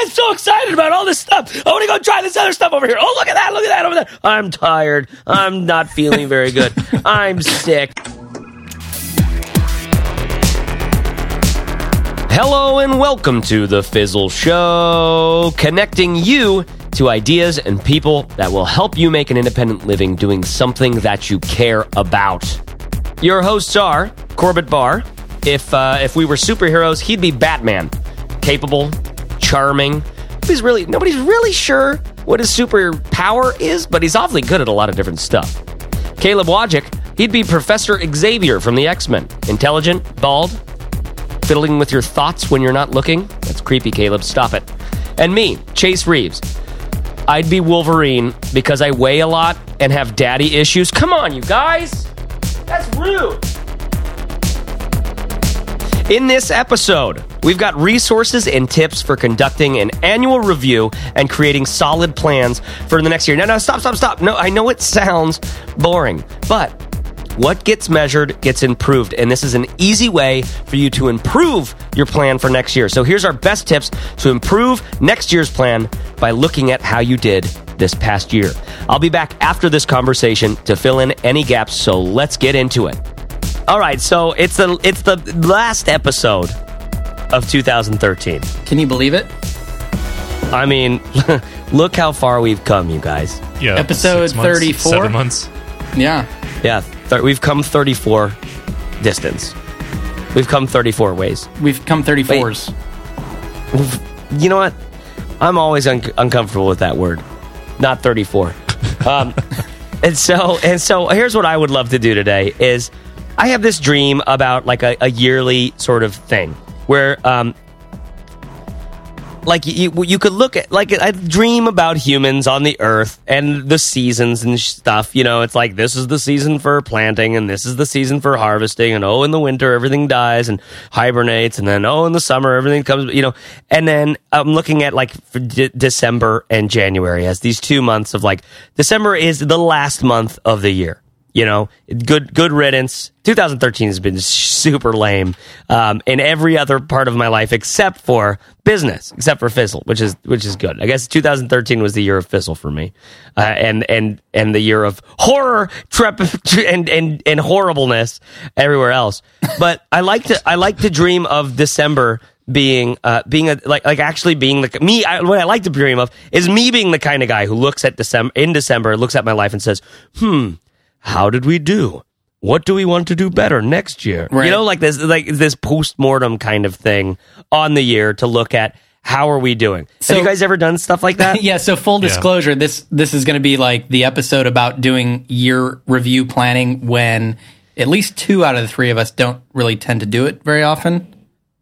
I'm so excited about all this stuff. I want to go try this other stuff over here. Oh, look at that. Look at that over there. I'm tired. I'm not feeling very good. I'm sick. Hello and welcome to the Fizzle Show, connecting you to ideas and people that will help you make an independent living doing something that you care about. Your hosts are Corbett Barr. If uh, if we were superheroes, he'd be Batman, capable, charming. He's really nobody's really sure what his superpower is, but he's awfully good at a lot of different stuff. Caleb Wojcik, he'd be Professor Xavier from the X Men, intelligent, bald, fiddling with your thoughts when you're not looking. That's creepy, Caleb. Stop it. And me, Chase Reeves. I'd be Wolverine because I weigh a lot and have daddy issues. Come on, you guys. That's rude. In this episode, we've got resources and tips for conducting an annual review and creating solid plans for the next year. Now, no, stop, stop, stop. No, I know it sounds boring, but what gets measured gets improved, and this is an easy way for you to improve your plan for next year. So, here's our best tips to improve next year's plan by looking at how you did this past year. I'll be back after this conversation to fill in any gaps, so let's get into it. All right, so it's the it's the last episode of 2013. Can you believe it? I mean, look how far we've come, you guys. Yeah, Episode months, 34? Seven months. Yeah. Yeah, th- we've come 34 distance. We've come 34 ways. We've come 34s. You know what? I'm always un- uncomfortable with that word. Not 34. Um, and so and so here's what I would love to do today is I have this dream about like a, a yearly sort of thing where um like you you could look at like I dream about humans on the earth and the seasons and stuff. You know, it's like this is the season for planting and this is the season for harvesting and oh in the winter everything dies and hibernates and then oh in the summer everything comes. You know, and then I'm looking at like December and January as these two months of like December is the last month of the year you know, good good riddance. 2013 has been super lame um, in every other part of my life except for business, except for Fizzle, which is which is good. I guess 2013 was the year of Fizzle for me, uh, and and and the year of horror, trep, and and and horribleness everywhere else. But I like to I like to dream of December being uh, being a like like actually being the me I, what I like to dream of is me being the kind of guy who looks at December in December looks at my life and says, hmm how did we do? What do we want to do better next year? Right. You know, like this, like this post mortem kind of thing on the year to look at how are we doing. So- Have you guys ever done stuff like that? yeah, so full disclosure, this this is going to be like the episode about doing year review planning when at least two out of the three of us don't really tend to do it very often.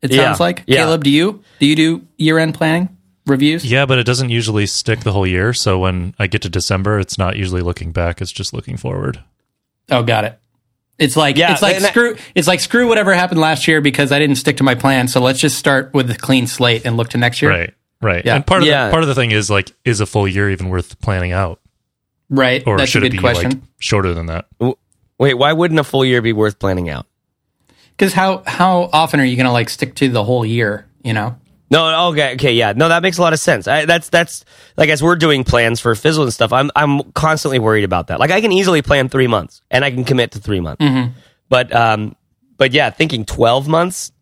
It Yeah, sounds like. yeah. Caleb, do you? Do you do year-end planning reviews? Yeah, but it doesn't usually stick the whole year. So when I get to December, it's not usually looking back; it's just looking forward. Oh, got it. It's like Yeah, it's like and that- screw it's like screw whatever happened last year because I didn't stick to my plan. So let's just start with a clean slate and look to next year. Right, right. Yeah. And part of Yeah. the, part of the thing is like, is a full year even worth planning out, Right. or That's a should good it be question. like shorter than that? Wait, why wouldn't a full year be worth planning out? Because how how often are you going to like stick to the whole year? You know. No, okay, okay, yeah, no, that makes a lot of sense. I, that's that's like as we're doing plans for Fizzle and stuff, I'm I'm constantly worried about that. Like I can easily plan three months and I can commit to three months, but um, but yeah, thinking twelve months,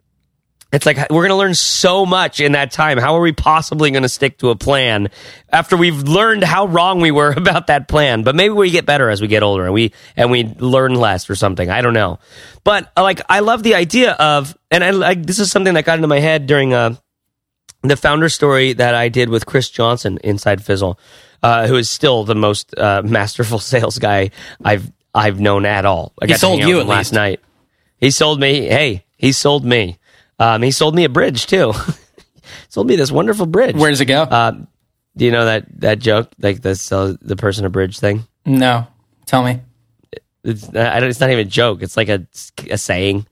it's like we're going to learn so much in that time. How are we possibly going to stick to a plan after we've learned how wrong we were about that plan? But maybe we get better as we get older and we and we learn less or something. I don't know, but uh, like I love the idea of, and I like this is something that got into my head during uh the founder story that I did with Chris Johnson inside Fizzle, uh, who is still the most uh, masterful sales guy I've I've known at all. I got sold you at last least. night. He sold me. Hey, he sold me. Um, he sold me a bridge too. sold me this wonderful bridge. Where does it go? Uh, do you know that that joke, like the sell the person a bridge thing? no. Tell me. It's, I don't, it's not even a joke. It's like a, a saying.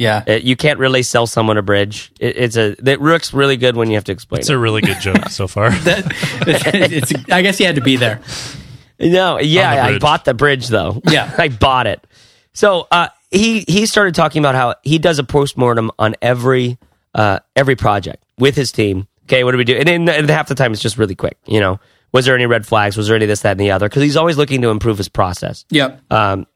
Yeah. Uh, you can't really sell someone a bridge. It, it's a that works really good when you have to explain. It's it. a really good joke so far. it's, I guess you had to be there. No, yeah, I bought the bridge though. Yeah. I bought it. So uh, he he started talking about how he does a postmortem on every uh, every project with his team Okay, what do we do? And, then and half the time it's just really quick. You know, was there any red flags? Was there any this, that, and the other? Because he's always looking to improve his process. Yep. Um,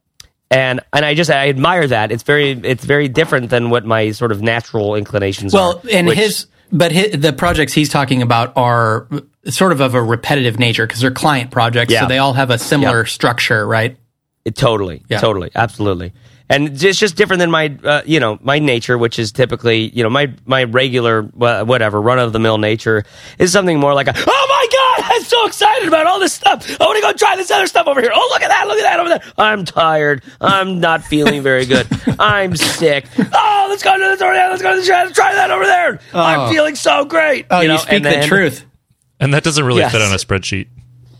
and and I just I admire that. It's very it's very different than what my sort of natural inclinations well, are. Well, and which- his but his, the projects he's talking about are sort of of a repetitive nature because they're client projects, Yeah. so they all have a similar structure, right? It, totally, Yeah. totally, absolutely. And it's just different than my, uh, you know, my nature, which is typically, you know, my my regular, wha- whatever, run of the mill nature is something more like a, oh my god, I'm so excited about all this stuff. I want to go try this other stuff over here. Oh look at that, look at that over there. I'm tired. I'm not feeling very good. I'm sick. Oh, let's go to this over there. Let's go to the try, try that over there. I'm feeling so great. Oh, you, know, speak and the truth. And that doesn't really Yes. fit on a spreadsheet.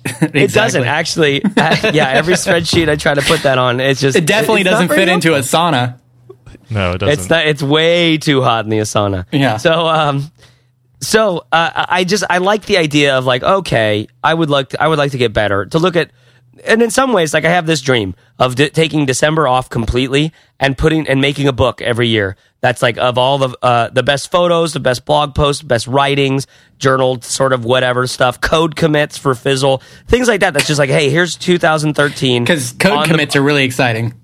It doesn't actually. Uh, yeah, every spreadsheet I try to put that on, it's just It definitely it's not doesn't very fit into a sauna. No, it doesn't. It's not. It's way too hot in the Asana. Yeah. So, um, so uh, I just I like the idea of like, okay, I would like to, I would like to get better to look at, and in some ways, like I have this dream of d- taking December off completely and putting and making a book every year. That's like of all the uh, the best photos, the best blog posts, best writings, journal sort of whatever stuff, code commits for Fizzle, things like that. That's just like, hey, here's 2013 Because code on the- commits are really exciting.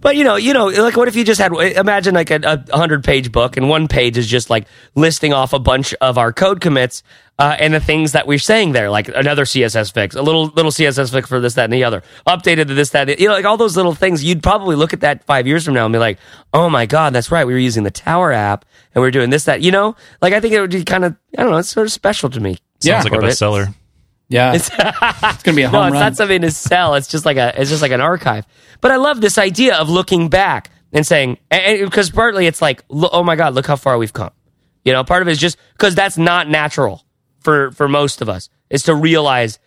But you know, you know, like what if you just had imagine like a, a hundred page book and one page is just like listing off a bunch of our code commits uh, and the things that we're saying there, like another CSS fix, a little little CSS fix for this, that, and the other, updated to this, that, you know, like all those little things. You'd probably look at that five years from now and be like, oh my god, that's right, we were using the Tower app and we are doing this, that, you know, like I think it would be kind of, I don't know, it's sort of special to me. Sounds like a bestseller. Yeah, it's, gonna be a home No, it's run. not something to sell. It's just like a it's just like an archive. But I love this idea of looking back and saying because partly it's like oh my god, look how far we've come. You know, part of it is just because that's not natural for for most of us is to realize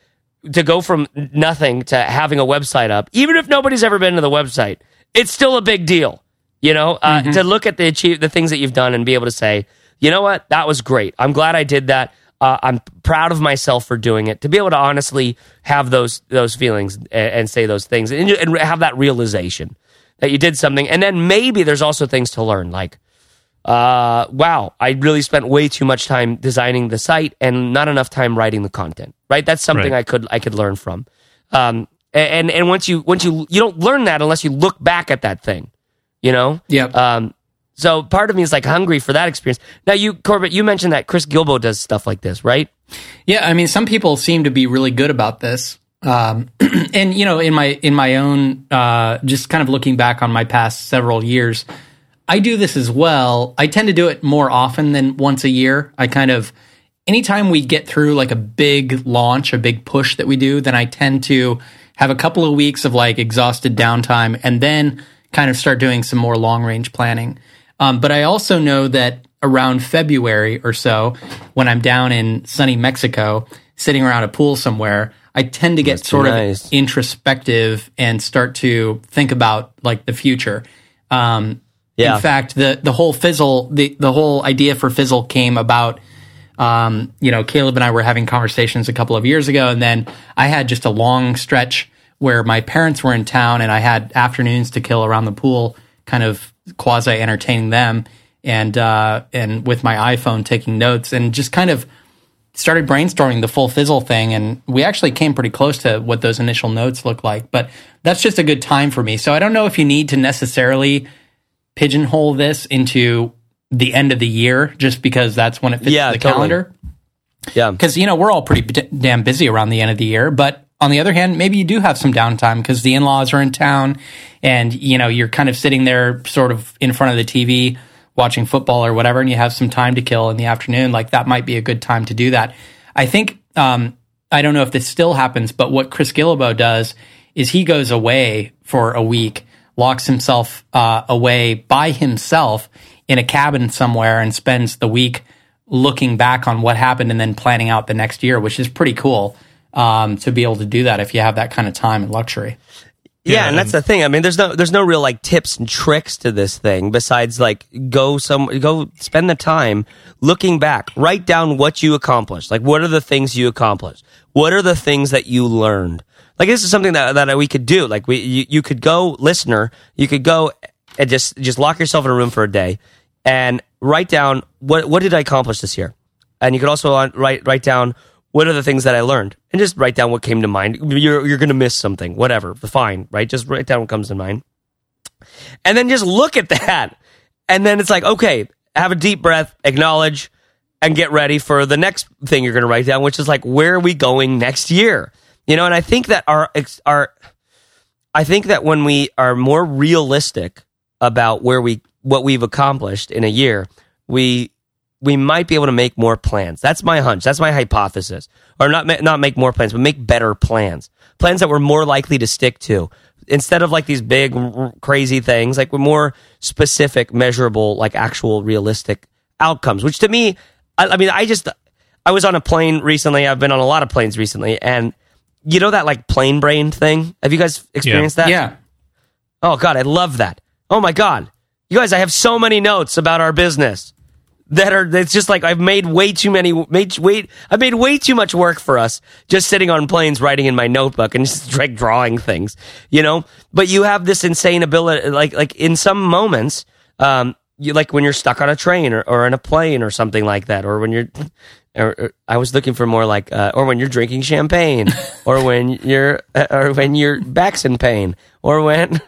to go from nothing to having a website up, even if nobody's ever been to the website, it's still a big deal. You know, uh, to look at the achieve the things that you've done and be able to say, you know what, that was great. I'm glad I did that. Uh, I'm proud of myself for doing it. To be able to honestly have those those feelings and, and say those things and, and have that realization that you did something, and then maybe there's also things to learn, like uh, wow, I really spent way too much time designing the site and not enough time writing the content. Right? That's something Right. I could I could learn from. Um, and and once you once you you don't learn that unless you look back at that thing, you know. Yep. Um, so part of me is like hungry for that experience. Now you Corbett, you mentioned that Chris Guillebeau does stuff like this, right? Yeah, I mean, some people seem to be really good about this. Um, and you know, in my in my own, uh, just kind of looking back on my past several years, I do this as well. I tend to do it more often than once a year. I kind of, anytime we get through like a big launch, a big push that we do, then I tend to have a couple of weeks of like exhausted downtime and then kind of start doing some more long range planning. Um, but I also know that around February or so, when I'm down in sunny Mexico, sitting around a pool somewhere, I tend to get be sort nice. of introspective and start to think about like the future. Um, Yeah. In fact, the the whole fizzle, the the whole idea for fizzle came about. Um, you know, Caleb and I were having conversations a couple of years ago, and then I had just a long stretch where my parents were in town, and I had afternoons to kill around the pool, kind of quasi entertaining them, and uh, and with my iPhone taking notes, and just kind of started brainstorming the full fizzle thing and we actually came pretty close to what those initial notes look like but that's just a good time for me so i don't know if you need to necessarily pigeonhole this into the end of the year just because that's when it fits Yeah, the totally. calendar Yeah. because you know we're all pretty d- damn busy around the end of the year but on the other hand maybe you do have some downtime because the in-laws are in town and you know you're kind of sitting there sort of in front of the tv watching football or whatever and you have some time to kill in the afternoon. Like that might be a good time to do that. I think um, i don't know if this still happens but what chris guillebeau does is he goes away for a week locks himself uh, away by himself in a cabin somewhere and spends the week looking back on what happened and then planning out the next year, which is pretty cool um, to be able to do that if you have that kind of time and luxury. Yeah, Yeah, and that's the thing. I mean, there's no there's no real like tips and tricks to this thing besides like go some go spend the time looking back. Write down what you accomplished. Like what are the things you accomplished? What are the things that you learned? Like this is something that that we could do. Like we you, you could go listener, you could go and just just lock yourself in a room for a day and write down what what did I accomplish this year? and you could also write write down what are the things that I learned, and just write down what came to mind. You're you're going to miss something, whatever. Fine, right? Just write down what comes to mind, and then just look at that, and then it's like, okay, have a deep breath, acknowledge, and get ready for the next thing you're going to write down, which is like, where are we going next year? You know, and I think that our our I think that when we are more realistic about where we what we've accomplished in a year, we we might be able to make more plans. That's my hunch. That's my hypothesis. Or not not make more plans, but make better plans. Plans that we're more likely to stick to instead of like these big r- crazy things. Like we're more specific, measurable, like actual realistic outcomes. Which to me, I, I mean, I just I was on a plane recently. I've been on a lot of planes recently, and you know that like plane brain thing. Have you guys experienced that? Yeah. Oh God, I love that. Oh my God, you guys, I have so many notes about our business that are. It's just like I've made way too many. Made wait. I've made way too much work for us just sitting on planes, writing in my notebook and just like drawing things. You know, but you have this insane ability. Like like in some moments, um, you like when you're stuck on a train or, or in a plane or something like that, or when you're. Or, or I was looking for more like, uh, or when you're drinking champagne, or when you're, uh, or when your back's in pain, or when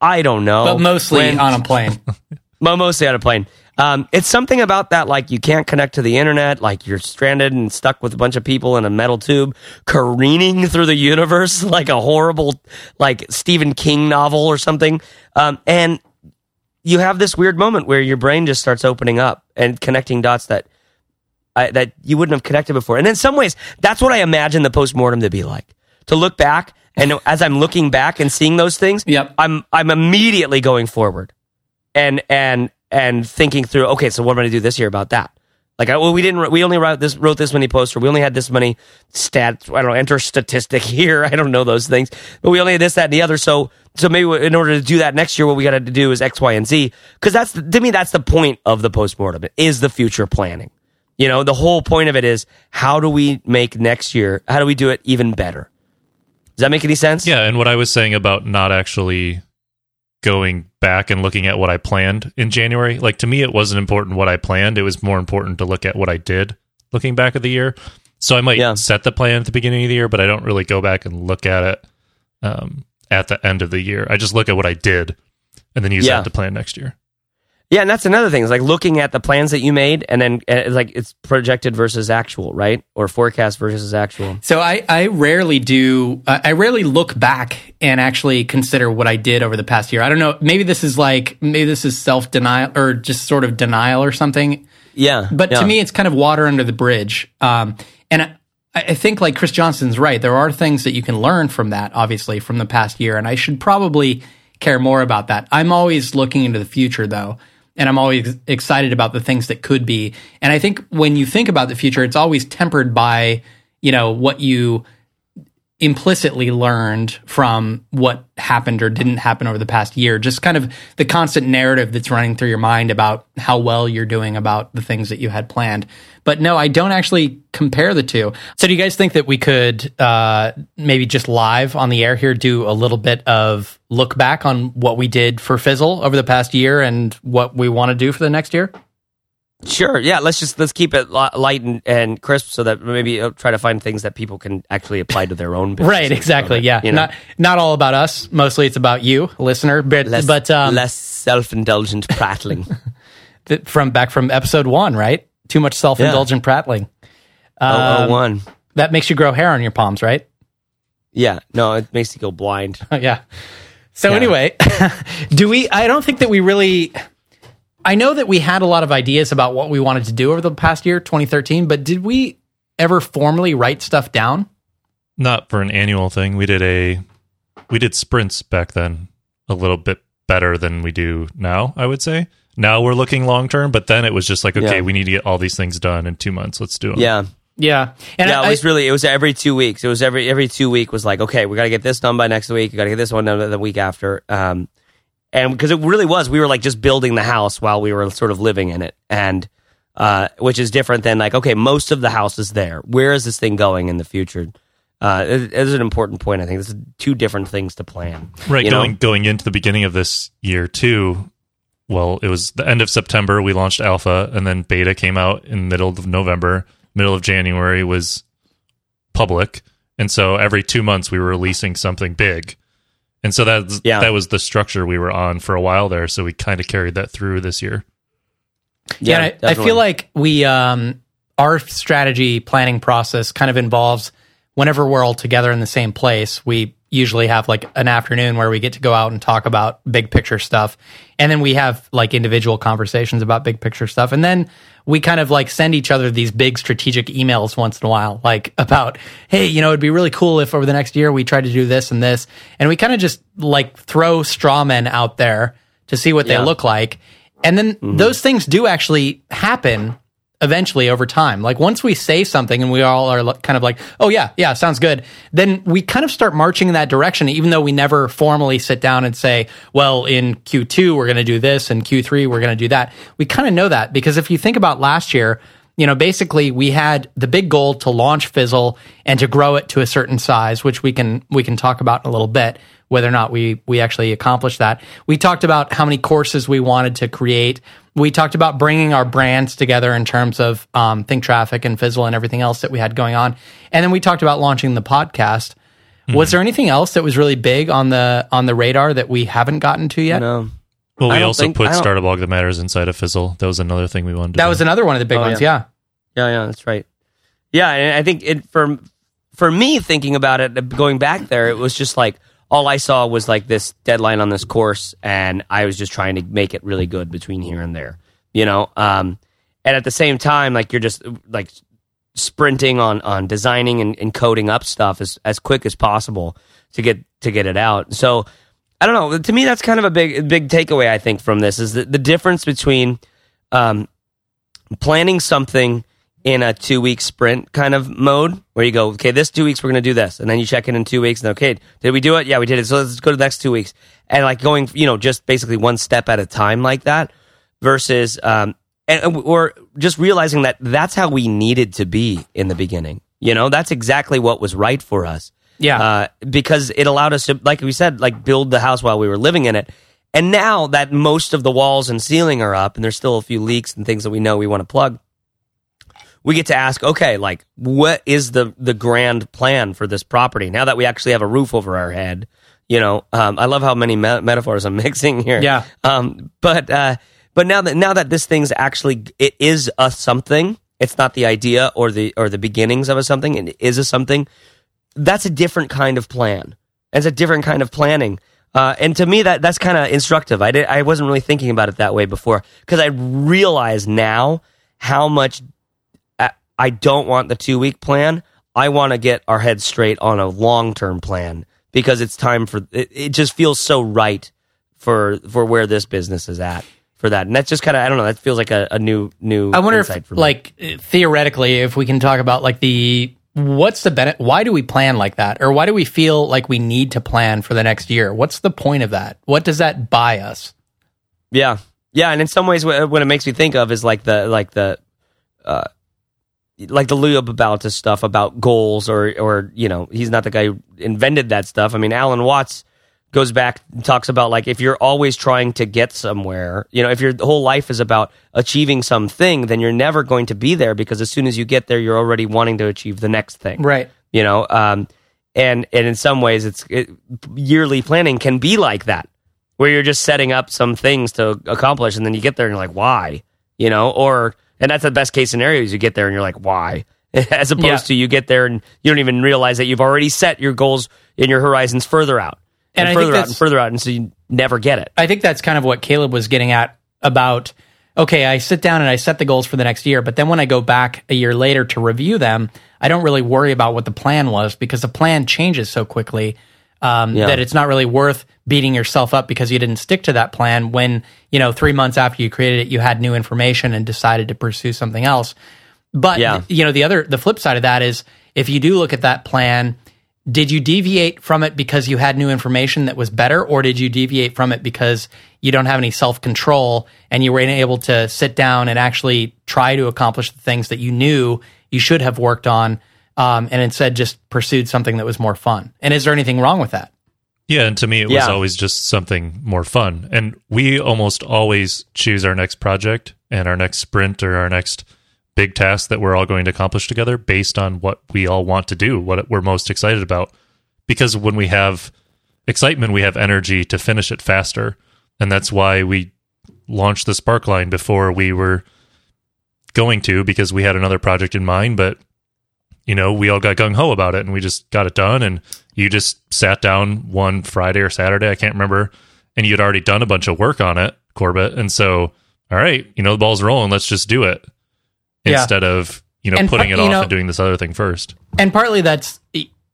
I don't know, But mostly when- on a plane. Mo- mostly on a plane. Um, it's something about that, like you can't connect to the internet, like you're stranded and stuck with a bunch of people in a metal tube, careening through the universe like a horrible, like Stephen King novel or something. Um, and you have this weird moment where your brain just starts opening up and connecting dots that I, that you wouldn't have connected before. And in some ways, that's what I imagine the postmortem to be like. To look back, and as I'm looking back and seeing those things, Yep. I'm I'm immediately going forward, and and and thinking through. Okay, so what am I going to do this year about that? Like, I, well, we didn't. We only wrote this wrote this many posts, or we only had this many stats. I don't know. Enter statistic here. I don't know those things, but we only had this, that, and the other. So so maybe in order to do that next year, what we got to do is X, Y, and Z. Because that's to me, that's the point of the postmortem. Is the future planning. You know, the whole point of it is how do we make next year? How do we do it even better? Does that make any sense? Yeah, and what I was saying about not actually going back and looking at what I planned in January, like to me, it wasn't important what I planned. It was more important to look at what I did looking back at the year. So I might Yeah. set the plan at the beginning of the year, but I don't really go back and look at it um, at the end of the year. I just look at what I did and then use Yeah. that to plan next year. Yeah, and that's another thing. Is like looking at the plans that you made, and then uh, like it's projected versus actual, right? Or forecast versus actual. So I, I rarely do. Uh, I rarely look back and actually consider what I did over the past year. I don't know. Maybe this is like maybe this is self denial or just sort of denial or something. Yeah, But yeah. to me, it's kind of water under the bridge. Um, and I, I think like Chris Johnson's right. There are things that you can learn from that, obviously, from the past year. And I should probably care more about that. I'm always looking into the future, though. And I'm always excited about the things that could be. And I think when you think about the future, it's always tempered by, you know, what you implicitly learned from what happened or didn't happen over the past year. Just kind of the constant narrative that's running through your mind about how well you're doing about the things that you had planned. But no, I don't actually compare the two. So do you guys think that we could uh, maybe just live on the air here do a little bit of look back on what we did for Fizzle over the past year and what we want to do for the next year? Sure. Yeah, let's just let's keep it light and, and crisp, so that maybe uh, try to find things that people can actually apply to their own. business. Right, exactly. Yeah. You know? Not not all about us. Mostly it's about you, listener. But less, but um, less self-indulgent prattling. from back from episode one, right? Too much self indulgent prattling. oh, Um, oh, one. That makes you grow hair on your palms, right? Yeah, no, it makes you go blind. yeah. So Yeah. anyway, do we? I don't think that we really. I know that we had a lot of ideas about what we wanted to do over the past year, 2013, but did we ever formally write stuff down? Not for an annual thing. We did a we did sprints back then a little bit better than we do now, I would say. Now we're looking long term, but then it was just like, okay, Yeah. we need to get all these things done in two months. Let's do them. Yeah, Yeah, and yeah, I, it was really it was every two weeks. It was every every two week was like okay, we got to get this done by next week. We got to get this one done the week after. Um, and because it really was, we were like just building the house while we were sort of living in it, and uh, which is different than like okay, most of the house is there. Where is this thing going in the future? Uh, it, it is an important point. I think this is two different things to plan. Right, you know? going going into the beginning of this year too, well, it was the end of September we launched alpha, and then beta came out in middle of November. Middle of January was public, and so every two months we were releasing something big, and so that Yeah. that was the structure we were on for a while there. So we kind of carried that through this year. Yeah, and I, I feel like we um our strategy planning process kind of involves whenever we're all together in the same place, we usually have like an afternoon where we get to go out and talk about big picture stuff. And then we have like individual conversations about big picture stuff. And then we kind of like send each other these big strategic emails once in a while, like about, hey, you know, it'd be really cool if over the next year we tried to do this and this. And we kind of just like throw straw men out there to see what Yeah. they look like. And then mm-hmm. those things do actually happen eventually over time. Like once we say something and we all are kind of like, oh yeah, yeah, sounds good. Then we kind of start marching in that direction, even though we never formally sit down and say, well, in Q2, we're going to do this and Q3, we're going to do that. We kind of know that because if you think about last year, you know, basically we had the big goal to launch Fizzle and to grow it to a certain size, which we can, we can talk about in a little bit whether or not we we actually accomplished that. We talked about how many courses we wanted to create. We talked about bringing our brands together in terms of um, Think Traffic and Fizzle and everything else that we had going on. And then we talked about launching the podcast. Was there anything else that was really big on the on the radar that we haven't gotten to yet? No. Well, we also think- put I don't- Startup That Matters inside of Fizzle. That was another thing we wanted to That do. was another one of the big Oh, ones. yeah. Yeah. Yeah, yeah, that's right. Yeah, and I think it for for me thinking about it, going back there, it was just like all I saw was like this deadline on this course, and I was just trying to make it really good between here and there, you know. Um, and at the same time, like you're just like sprinting on on designing and, and coding up stuff as as quick as possible to get to get it out. So I don't know. To me, that's kind of a big big takeaway. I think from this is the, the difference between um, planning something in a two week sprint kind of mode where you go, okay, this two weeks we're going to do this, and then you check in in two weeks, and okay, did we do it? Yeah, we did it. So let's go to the next two weeks, and like going, you know, just basically one step at a time like that, versus um, and or just realizing that that's how we needed to be in the beginning. You know, that's exactly what was right for us. Yeah. Uh, because it allowed us to, like we said, like build the house while we were living in it. And now that most of the walls and ceiling are up, and there's still a few leaks and things that we know we want to plug, we get to ask, okay, like what is the the grand plan for this property? Now that we actually have a roof over our head, you know, um, I love how many me- metaphors I'm mixing here. Yeah. Um, but uh, but now that now that this thing's actually it is a something. It's not the idea or the or the beginnings of a something. It is a something. That's a different kind of plan. It's a different kind of planning. Uh, and to me, that that's kind of instructive. I did, I wasn't really thinking about it that way before because I realize now how much I- don't want the two week plan. I want to get our heads straight on a long term plan because it's time for it, it. Just feels so right for for where this business is at for that, and that's just kind of I don't know. That feels like a, a new new. I wonder insight if, for me. like, uh, theoretically, if we can talk about like the what's the benefit? Why do we plan like that, or why do we feel like we need to plan for the next year? What's the point of that? What does that buy us? Yeah, yeah, and in some ways, what, what it makes me think of is like the like the, uh, like the Leo Babauta stuff about goals, or or you know, he's not the guy who invented that stuff. I mean, Alan Watts goes back and talks about like if you're always trying to get somewhere, you know, if your whole life is about achieving something, then you're never going to be there because as soon as you get there, you're already wanting to achieve the next thing Right. you know um, and and in some ways it's it, yearly planning can be like that where you're just setting up some things to accomplish and then you get there and you're like why you know or and that's the best case scenario is you get there and you're like why? As opposed Yeah. to you get there and you don't even realize that you've already set your goals and your horizons further out And and, further out and further out and so you never get it. I think that's kind of what Caleb was getting at about okay, I sit down and I set the goals for the next year, but then when I go back a year later to review them, I don't really worry about what the plan was because the plan changes so quickly um, Yeah. that it's not really worth beating yourself up because you didn't stick to that plan when, you know, three months after you created it, you had new information and decided to pursue something else. But Yeah. you know, the other the flip side of that is if you do look at that plan, did you deviate from it because you had new information that was better, or did you deviate from it because you don't have any self control and you weren't able to sit down and actually try to accomplish the things that you knew you should have worked on, um, and instead just pursued something that was more fun? And is there anything wrong with that? Yeah, and to me, it was Yeah. always just something more fun. And we almost always choose our next project and our next sprint or our next big task that we're all going to accomplish together based on what we all want to do, what we're most excited about. Because when we have excitement, we have energy to finish it faster. And that's why we launched the Sparkline before we were going to, because we had another project in mind. But, you know, we all got gung ho about it and we just got it done. And you just sat down one Friday or Saturday, I can't remember, and you'd already done a bunch of work on it, Corbett. And so, all right, you know, the ball's rolling, let's just do it Yeah. instead of, you know, And putting par- it off know- and doing this other thing first. and partly that's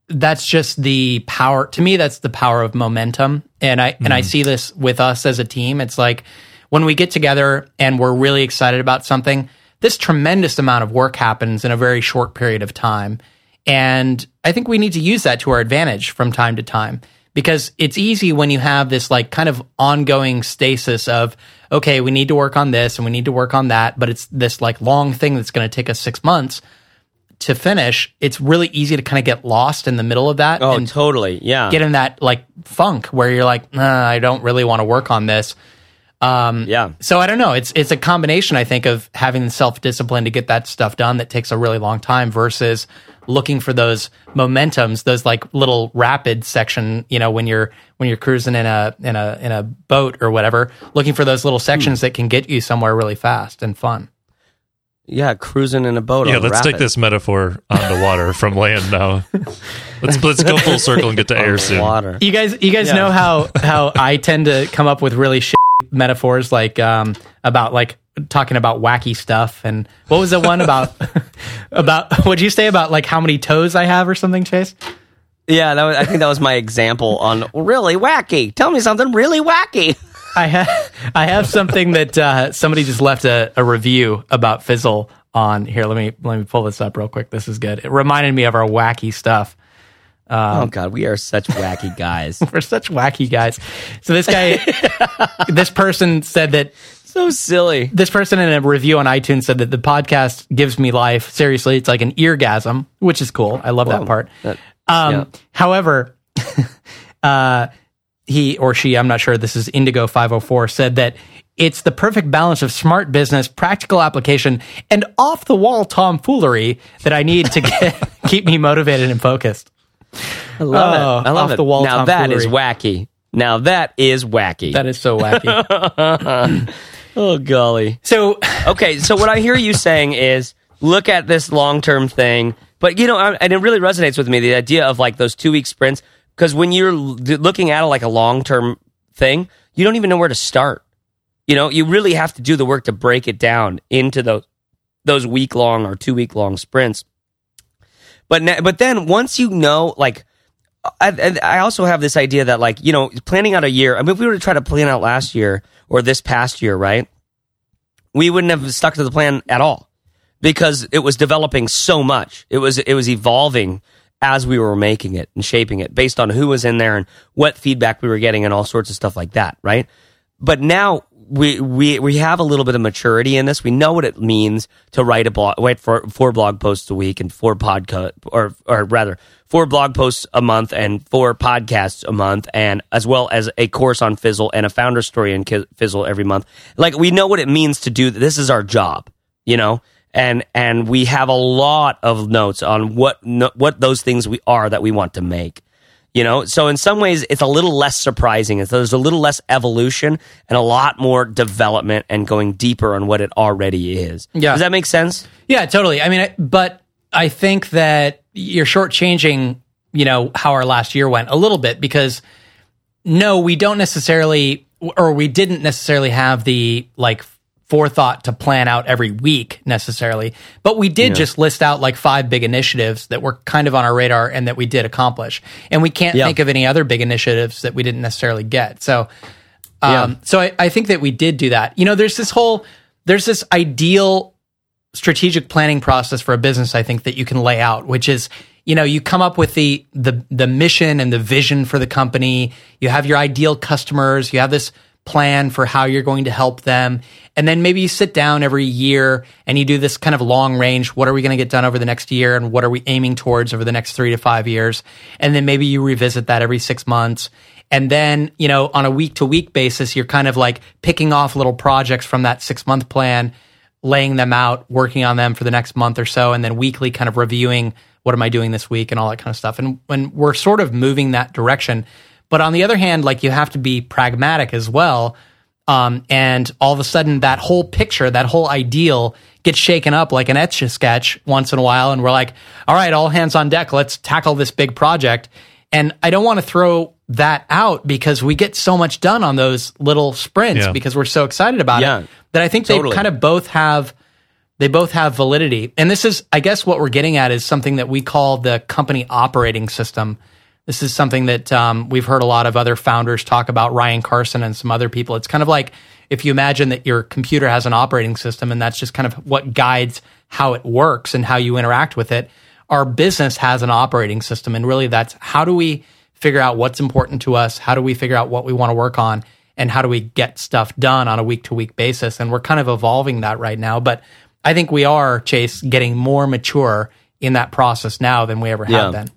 that's just the power to me that's the power of momentum and i and i mm-hmm. see this with us as a team it's like when we get together and we're really excited about something this tremendous amount of work happens in a very short period of time and i think we need to use that to our advantage from time to time because it's easy when you have this like kind of ongoing stasis of okay we need to work on this and we need to work on that but it's this like long thing that's going to take us 6 months to finish, it's really easy to kind of get lost in the middle of that Oh, and totally. Yeah. get in that like funk where you're like, nah, I don't really want to work on this. Um, yeah. So I don't know. It's it's a combination, I think, of having the self discipline to get that stuff done that takes a really long time versus looking for those momentums, those like little rapid section. You know, when you're when you're cruising in a in a in a boat or whatever, looking for those little sections that can get you somewhere really fast and fun. Yeah. Cruising in a boat. Yeah, on let's take this metaphor on the water from land now. Let's let's go full circle and get to On air the soon. Water. You guys, you guys Yeah. know how how I tend to come up with really shit metaphors, like um, about like talking about wacky stuff. And what was the one about about? What'd you say about like how many toes I have or something, Chase? Yeah. That was, I think that was my example on really wacky. Tell me something really wacky. I have I have something that uh, somebody just left a, a review about Fizzle on here. Let me let me pull this up real quick. This is good. It reminded me of our wacky stuff. Oh God, we are such wacky guys. We're such wacky guys. So this guy, this person said that so silly. this person in a review on iTunes said that the podcast gives me life. Seriously, it's like an eargasm, which is cool. I love that part. That- Um, yeah. However, uh, he or she, I'm not sure, this is Indigo 504, said that it's the perfect balance of smart business, practical application, and off the wall tomfoolery that I need to get, keep me motivated and focused. I love Oh, it. I love it. the wall now that is wacky. Now that is wacky. That is so wacky. oh golly. so, Okay, so what I hear you saying is look at this long term thing, but you know, I- and it really resonates with me the idea of like those two week sprints because when you're looking at it like a long term thing, you don't even know where to start. You know, you really have to do the work to break it down into those those week long or two week long sprints. But but then once you know, like, I, I I also have this idea that like you know planning out a year. I mean, if we were to try to plan out last year or this past year, right? We wouldn't have stuck to the plan at all because it was developing so much. It was it was evolving as we were making it and shaping it based on who was in there and what feedback we were getting and all sorts of stuff like that, right? But now we we we have a little bit of maturity in this. We know what it means to write a blog, write for four blog posts a week and four podcast or or rather four blog posts a month and four podcasts a month, and as well as a course on Fizzle and a founder story in Fizzle every month. Like we know what it means to do. This is our job, you know. And and we have a lot of notes on what what those things we are that we want to make you know so in some ways it's a little less surprising there's a little less evolution and a lot more development and going deeper on what it already is Yeah. does that make sense Yeah, totally. I mean, I, but I think that you're shortchanging, you know, how our last year went a little bit because no, we don't necessarily, or we didn't necessarily have the like forethought to plan out every week necessarily, but we did just list out like five big initiatives that were kind of on our radar and that we did accomplish. And we can't Yeah. think of any other big initiatives that we didn't necessarily get. So, um, Yeah. so I, I think that we did do that. You know, there's this whole, there's this ideal strategic planning process for a business I think that you can lay out which is you know you come up with the the the mission and the vision for the company you have your ideal customers you have this plan for how you're going to help them. And then maybe you sit down every year and you do this kind of long range. What are we going to get done over the next year? And what are we aiming towards over the next three to five years? And then maybe you revisit that every six months. And then, you know, on a week to week basis, you're kind of like picking off little projects from that six month plan, laying them out, working on them for the next month or so, and then weekly kind of reviewing what am I doing this week and all that kind of stuff. And when we're sort of moving that direction, but on the other hand, like you have to be pragmatic as well. Um, and all of a sudden, that whole picture, that whole ideal gets shaken up like an etch a sketch once in a while. And we're like, all right, all hands on deck. Let's tackle this big project. And I don't want to throw that out because we get so much done on those little sprints Yeah. because we're so excited about Yeah, it that I think totally. they kind of both have they both have validity. And this is I guess what we're getting at is something that we call the company operating system. This is something that um, we've heard a lot of other founders talk about, Ryan Carson and some other people. It's kind of like if you imagine that your computer has an operating system and that's just kind of what guides how it works and how you interact with it. Our business has an operating system. And really, that's how do we figure out what's important to us? How do we figure out what we want to work on? And how do we get stuff done on a week to week basis? And we're kind of evolving that right now. But I think we are, Chase, getting more mature in that process now than we ever have been.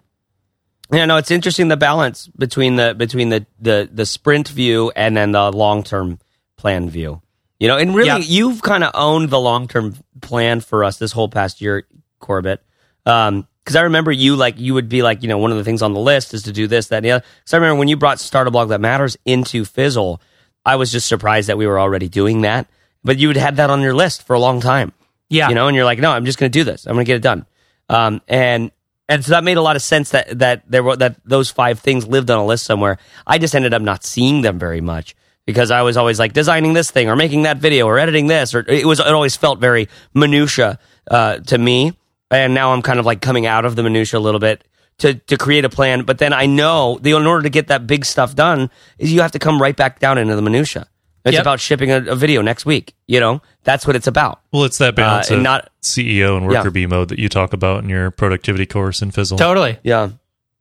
Yeah, no, it's interesting the balance between the between the the the sprint view and then the long term plan view. You know, and really, Yeah. you've kind of owned the long term plan for us this whole past year, Corbett. Um, because I remember you like you would be like, you know, one of the things on the list is to do this, that, and the other. So I remember when you brought Start a Blog That Matters into Fizzle, I was just surprised that we were already doing that. But you had had that on your list for a long time Yeah. you know, and you're like, no, I'm just going to do this. I'm going to get it done. Um, and and so that made a lot of sense that that there were that those five things lived on a list somewhere. I just ended up not seeing them very much because I was always like designing this thing or making that video or editing this or it was it always felt very minutia uh, to me. And now I'm kind of like coming out of the minutia a little bit to to create a plan. But then I know the in order to get that big stuff done is you have to come right back down into the minutia. It's Yep. about shipping a, a video next week. You know, that's what it's about. Well, it's that balance Uh, and of not- CEO and worker bee mode that you talk about in your productivity course in Fizzle. Totally. Yeah.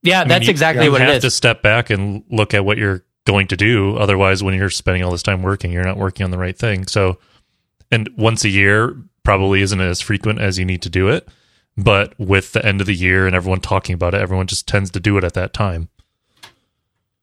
Yeah, I mean, that's you- exactly you what it is. You have to step back and look at what you're going to do. Otherwise, when you're spending all this time working, you're not working on the right thing. So, and once a year probably isn't as frequent as you need to do it. But with the end of the year and everyone talking about it, everyone just tends to do it at that time.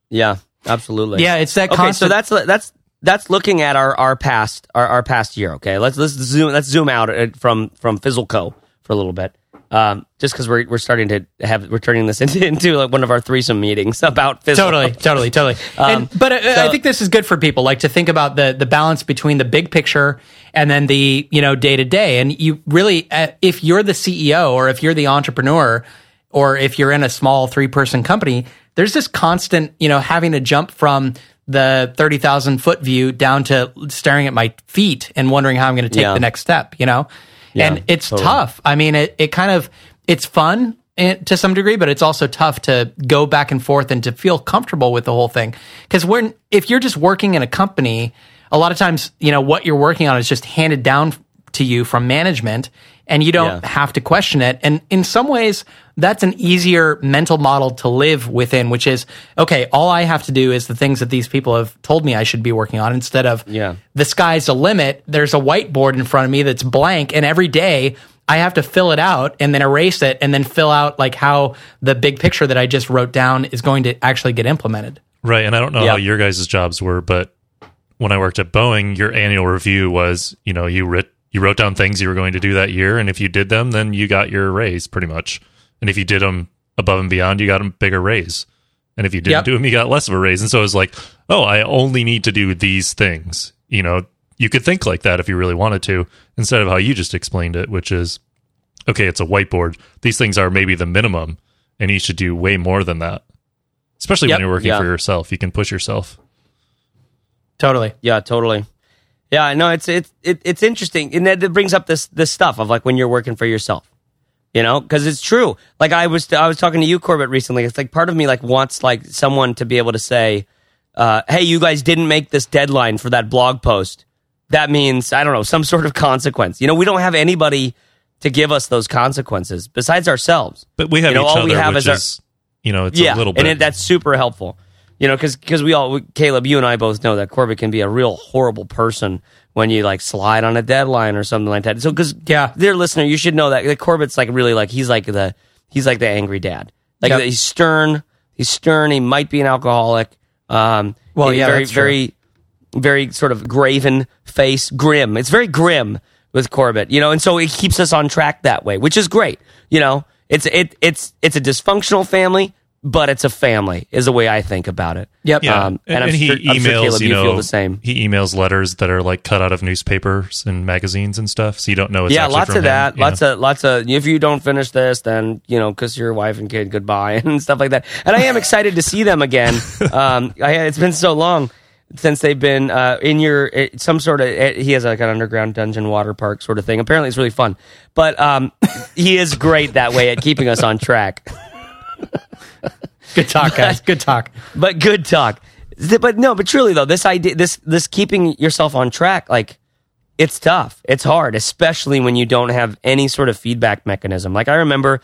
Yeah, absolutely. yeah, it's that Okay, constant. so that's that's that's looking at our our past our, our past year. Okay, let's let's zoom let's zoom out uh, from from Fizzle Co for a little bit. Um, just because we're we're starting to have we're turning this into into like one of our threesome meetings about Fizzle. totally totally totally and, but I, I think this is good for people like to think about the the balance between the big picture and then the you know day to day and you really uh, if you're the ceo or if you're the entrepreneur or if you're in a small three person company there's this constant you know having to jump from the 30,000 foot view down to staring at my feet and wondering how I'm going to take Yeah. the next step, you know? Yeah, and it's totally. tough. I mean, it, it kind of, it's fun eh, to some degree, but it's also tough to go back and forth and to feel comfortable with the whole thing. Cause when, if you're just working in a company, a lot of times, you know, what you're working on is just handed down to you from management and you don't Yeah. have to question it. And in some ways, that's an easier mental model to live within, which is, okay, all I have to do is the things that these people have told me I should be working on instead of Yeah. the sky's the limit. There's a whiteboard in front of me that's blank, and every day I have to fill it out and then erase it and then fill out like how the big picture that I just wrote down is going to actually get implemented. Right. And I don't know Yeah. how your guys' jobs were, but when I worked at Boeing, your annual review was, you know, you writ you wrote down things you were going to do that year, and if you did them, then you got your raise pretty much. And if you did them above and beyond, you got a bigger raise. And if you didn't Yep. do them, you got less of a raise. And so it was like, oh, I only need to do these things. You know, you could think like that if you really wanted to, instead of how you just explained it, which is, okay, it's a whiteboard. These things are maybe the minimum, and you should do way more than that. Especially Yep. when you're working Yeah. for yourself, you can push yourself. Totally. Yeah, totally. Yeah, no, it's it's it, it's interesting, and that that brings up this this stuff of like when you're working for yourself, you know, because it's true. Like I was I was talking to you, Corbett, recently. It's like part of me like wants like someone to be able to say, uh, "Hey, you guys didn't make this deadline for that blog post." That means I don't know some sort of consequence. You know, we don't have anybody to give us those consequences besides ourselves. But we have You know, each all we other, have which is our- is, you know, it's yeah, a little bit. and it, that's super helpful. You know, because because we all, Caleb, you and I both know that Corbett can be a real horrible person when you like slide on a deadline or something like that. So, because Yeah. dear listener, you should know that, that Corbett's like really like he's like the he's like the angry dad. Like Yep. he's stern. He's stern. He might be an alcoholic. Um, Well, yeah, very very very sort of graven face, grim. It's very grim with Corbett, you know, and so it keeps us on track that way, which is great. You know, it's it it's it's a dysfunctional family, but it's a family is the way I think about it. Yep. Yeah, Um, and, and I'm and he sure- emails. I'm sure, Caleb, you you know, feel the same. He emails letters that are like cut out of newspapers and magazines and stuff, so you don't know. It's yeah, lots from of him, that. know? Lots of lots of. If you don't finish this, then you know, kiss your wife and kid goodbye and stuff like that. And I am excited to see them again. Um, I, it's been so long since they've been uh, in your eh, some sort of. eh, He has like an underground dungeon water park sort of thing. Apparently, it's really fun. But um, he is great that way at keeping us on track. Good talk, guys. Good talk. but good talk. But no, but truly though, this idea, this this keeping yourself on track, like it's tough. It's hard, especially when you don't have any sort of feedback mechanism. Like I remember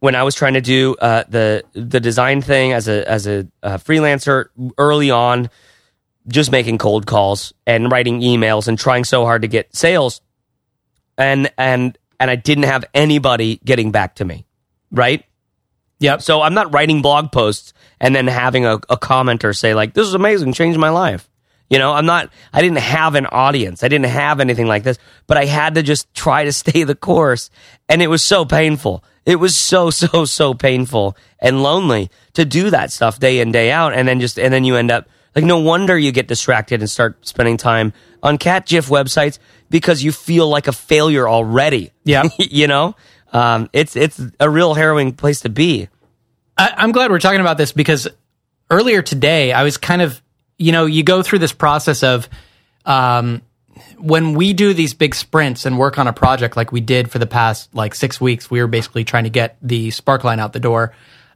when I was trying to do uh, the the design thing as a as a uh, freelancer early on, just making cold calls and writing emails and trying so hard to get sales, and and and I didn't have anybody getting back to me, right? Yep. So I'm not writing blog posts and then having a, a commenter say like, "This is amazing, changed my life." You know, I'm not. I didn't have an audience. I didn't have anything like this. But I had to just try to stay the course, and it was so painful. It was so so so painful and lonely to do that stuff day in day out, and then just and then you end up like no wonder you get distracted and start spending time on cat gif websites because you feel like a failure already. Yeah, you know, um, it's it's a real harrowing place to be. I, I'm glad we're talking about this because earlier today I was kind of, you know, you go through this process of um, when we do these big sprints and work on a project like we did for the past like six weeks, we were basically trying to get the Sparkline out the door.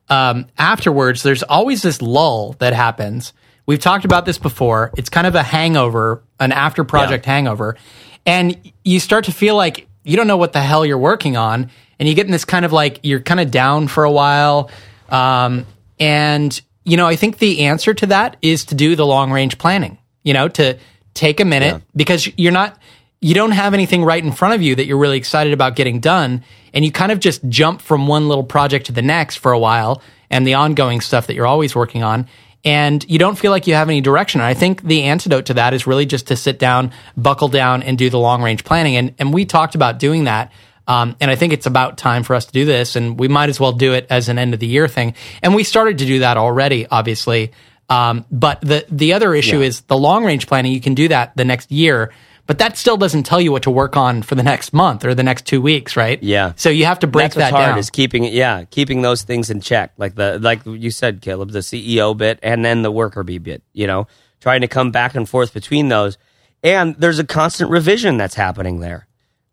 Um, afterwards, there's always this lull that happens. We've talked about this before. It's kind of a hangover, an after project hangover. And you start to feel like you don't know what the hell you're working on. And you get in this kind of like, you're kind of down for a while. Um, and, you know, I think the answer to that is to do the long range planning, you know, to take a minute because you're not, you don't have anything right in front of you that you're really excited about getting done. And you kind of just jump from one little project to the next for a while and the ongoing stuff that you're always working on. And you don't feel like you have any direction. And I think the antidote to that is really just to sit down, buckle down, and do the long range planning. And, and we talked about doing that. Um, and I think it's about time for us to do this, and we might as well do it as an end of the year thing. And we started to do that already, obviously. Um, but the the other issue is the long range planning. You can do that the next year, but that still doesn't tell you what to work on for the next month or the next two weeks, right? Yeah. So you have to break That's that hard down. is keeping it. Yeah, keeping those things in check, like the like you said, Caleb, the CEO bit and then the worker bee bit. You know, trying to come back and forth between those, and there's a constant revision that's happening there.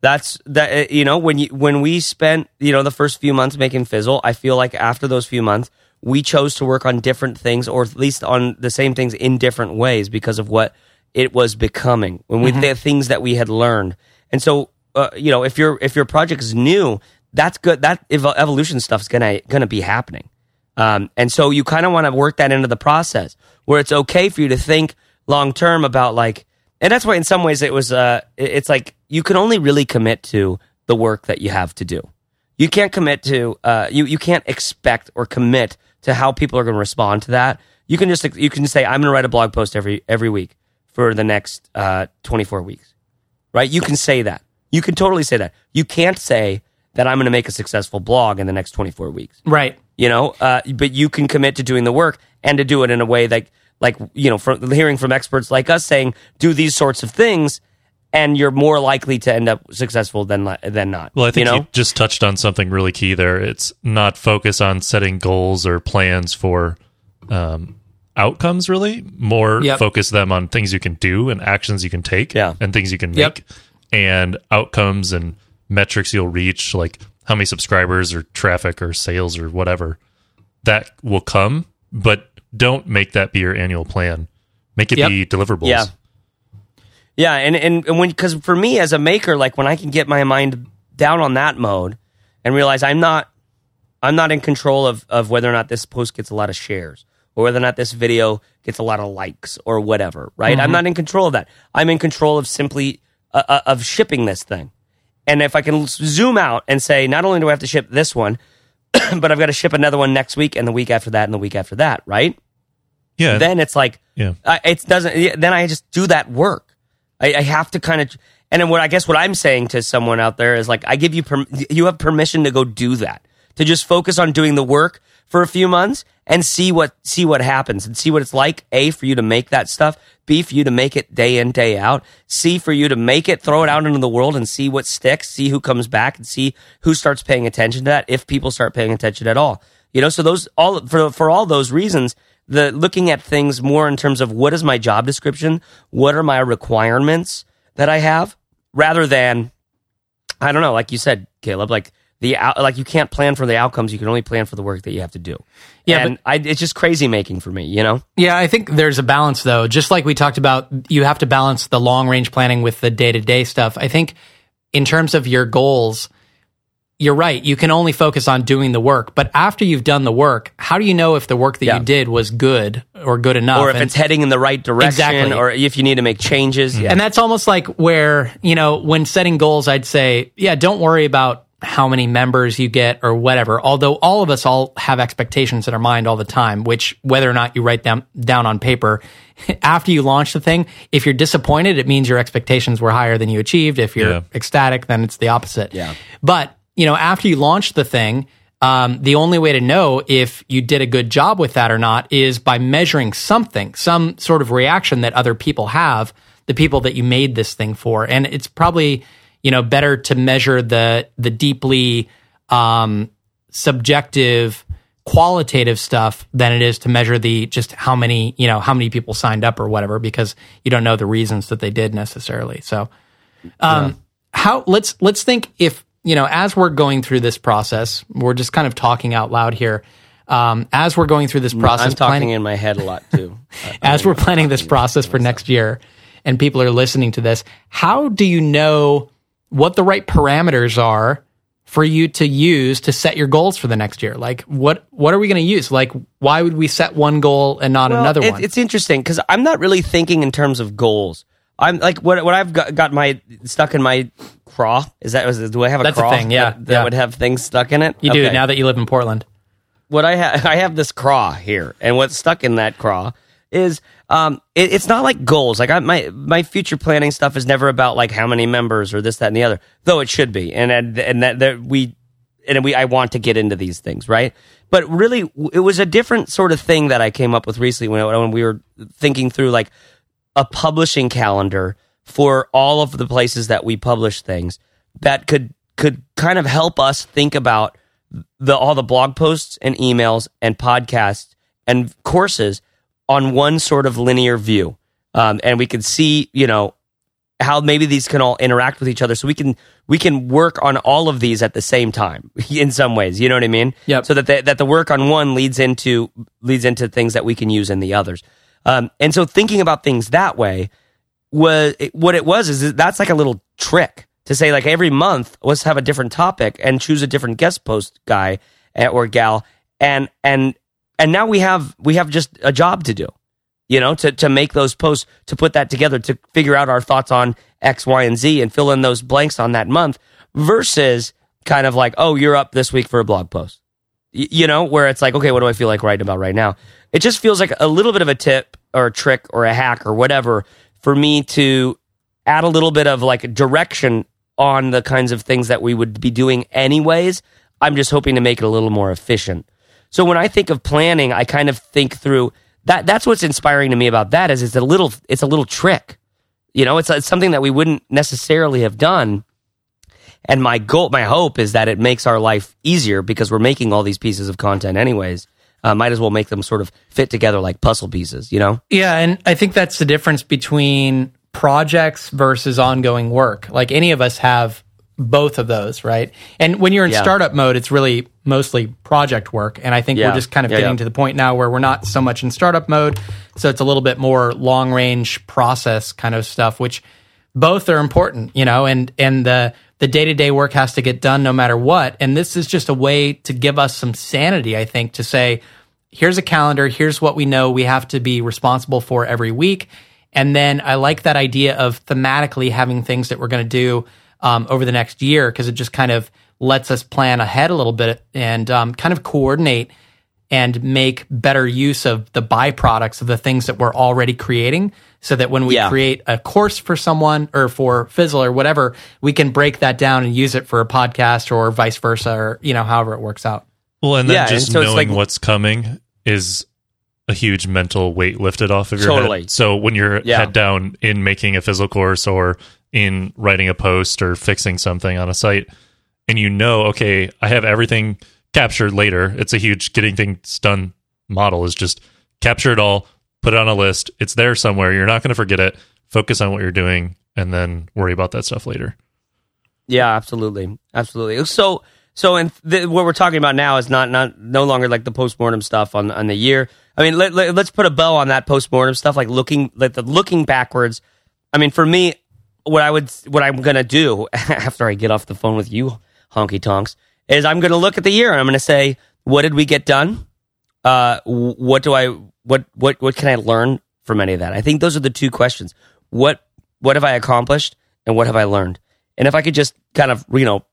That's that uh, you know when you when we spent you know the first few months making Fizzle, I feel like after those few months we chose to work on different things or at least on the same things in different ways because of what it was becoming when we the things that we had learned. And so uh, you know if your if your project is new, that's good. That ev- evolution stuff's gonna gonna be happening. Um, and so you kind of want to work that into the process where it's okay for you to think long term about like, and that's why in some ways it was, uh, it's like you can only really commit to the work that you have to do. You can't commit to, uh, you, you can't expect or commit to how people are going to respond to that. You can just, you can say, I'm going to write a blog post every, every week for the next, uh, 24 weeks right? You can say that. You can totally say that. You can't say that I'm going to make a successful blog in the next 24 weeks. right. You know, uh, but you can commit to doing the work and to do it in a way that, like, you know, from hearing from experts like us saying, do these sorts of things, and you're more likely to end up successful than than not. Well, I think you you, know, just touched on something really key there. It's not focus on setting goals or plans for um, outcomes, really. More Yep. focus them on things you can do and actions you can take Yeah. and things you can Yep. make and outcomes and metrics you'll reach, like how many subscribers or traffic or sales or whatever. That will come, but don't make that be your annual plan. Make it Yep. be deliverables. Yeah. Yeah, and and, and when because for me as a maker, like when I can get my mind down on that mode and realize I'm not I'm not in control of of whether or not this post gets a lot of shares or whether or not this video gets a lot of likes or whatever, right? Mm-hmm. I'm not in control of that. I'm in control of simply uh, uh, of shipping this thing. And if I can zoom out and say, not only do I have to ship this one, but I've got to ship another one next week and the week after that and the week after that, right? Yeah. Then it's like, Yeah. uh, it doesn't. Then I just do that work. I, I have to kind of, and then what I guess what I'm saying to someone out there is like, I give you, perm- you have permission to go do that, to just focus on doing the work for a few months and see what see what happens and see what it's like. A for you to make that stuff. B for you to make it day in day out. C for you to make it, throw it out into the world and see what sticks. See who comes back and see who starts paying attention to that. If people start paying attention at all, you know. So those all for for all those reasons the looking at things more in terms of what is my job description, what are my requirements that I have, rather than I don't know, like you said, Caleb, like the out, like you can't plan for the outcomes, you can only plan for the work that you have to do. Yeah, and I, it's just crazy making for me, you know. Yeah, I think there's a balance though. Just like we talked about, you have to balance the long range planning with the day to day stuff. I think in terms of your goals, you're right. You can only focus on doing the work. But after you've done the work, how do you know if the work that Yeah. you did was good or good enough? Or if And- it's heading in the right direction, Exactly. or if you need to make changes. Mm-hmm. Yeah. And that's almost like where, you know, when setting goals, I'd say, yeah, don't worry about how many members you get or whatever. Although all of us all have expectations in our mind all the time, which whether or not you write them down on paper, after you launch the thing, if you're disappointed, it means your expectations were higher than you achieved. If you're Yeah. ecstatic, then it's the opposite. Yeah. But, you know, after you launch the thing, um, the only way to know if you did a good job with that or not is by measuring something, some sort of reaction that other people have, the people that you made this thing for. And it's probably, you know, better to measure the the deeply um, subjective qualitative stuff than it is to measure the just how many you know how many people signed up or whatever because you don't know the reasons that they did necessarily so um how let's let's think if you know as we're going through this process we're just kind of talking out loud here um as we're going through this process I'm talking planning- in my head a lot too. as we're planning this process for next year and people are listening to this, how do you know what the right parameters are for you to use to set your goals for the next year? Like what what are we going to use? Like why would we set one goal and not Well, another it- one? It's interesting because I'm not really thinking in terms of goals. I'm like what what I've got, got my stuck in my craw. Is that was do I have a That's a thing, yeah, that, that yeah. would have things stuck in it? you do now that you live in Portland. what I have I have this craw here, and what's stuck in that craw is um it, it's not like goals. Like I, my my future planning stuff is never about like how many members or this that and the other, though it should be, and and, and that, that we and we I want to get into these things, right? But really, it was a different sort of thing that I came up with recently when when we were thinking through like a publishing calendar for all of the places that we publish things that could could kind of help us think about the all the blog posts and emails and podcasts and courses on one sort of linear view. Um, and we could see you know how maybe these can all interact with each other. So we can we can work on all of these at the same time in some ways. You know what i mean? Yep. so that the, that the work on one leads into leads into things that we can use in the others um, and so thinking about things that way was what it was is that's like a little trick to say like every month let's have a different topic and choose a different guest post guy eh, or gal. And and and now we have we have just a job to do you know to to make those posts to put that together to figure out our thoughts on x y and z and fill in those blanks on that month versus kind of like oh you're up this week for a blog post you know where it's like okay what do i feel like writing about right now? It just feels like a little bit of a tip or a trick or a hack or whatever for me to add a little bit of like direction on the kinds of things that we would be doing anyways. I'm just hoping to make it a little more efficient. So when i think of planning i kind of think through that that's what's inspiring to me about that is it's a little it's a little trick. You know it's, it's something that we wouldn't necessarily have done and my goal, my hope is that it makes our life easier because we're making all these pieces of content anyways. Uh, might as well make them sort of fit together like puzzle pieces, you know? Yeah, and I think that's the difference between projects versus ongoing work. Like any of us have both of those, right? And when you're in Yeah. startup mode, it's really mostly project work. And I think Yeah. we're just kind of Yeah, getting to the point now where we're not so much in startup mode. So it's a little bit more long range process kind of stuff, which both are important, you know, and, and the, the day to day work has to get done no matter what. And this is just a way to give us some sanity, I think, to say, here's a calendar. Here's what we know we have to be responsible for every week. And then I like that idea of thematically having things that we're going to do um, over the next year because it just kind of lets us plan ahead a little bit and um, kind of coordinate and make better use of the byproducts of the things that we're already creating so that when we Yeah. create a course for someone or for Fizzle or whatever, we can break that down and use it for a podcast or vice versa or, you know, however it works out. Well, and then Yeah, and just so knowing like- what's coming is a huge mental weight lifted off of your Totally. head. So when you're Yeah. head down in making a physical course or in writing a post or fixing something on a site, and you know, okay, I have everything captured later. It's a huge getting things done model is just capture it all, put it on a list. It's there somewhere. You're not going to forget it. Focus on what you're doing and then worry about that stuff later. Yeah, absolutely, absolutely. So, so, and th- what we're talking about now is not not no longer like the postmortem stuff on on the year. I mean, let, let, us put a bow on that postmortem stuff, like looking like the looking backwards. I mean, for me, what I would what I'm gonna do after I get off the phone with you, honky tonks, is I'm gonna look at the year and I'm gonna say, what did we get done? Uh, what do I what what what can I learn from any of that? I think those are the two questions. What what have I accomplished and what have I learned? And if I could just kind of, you know,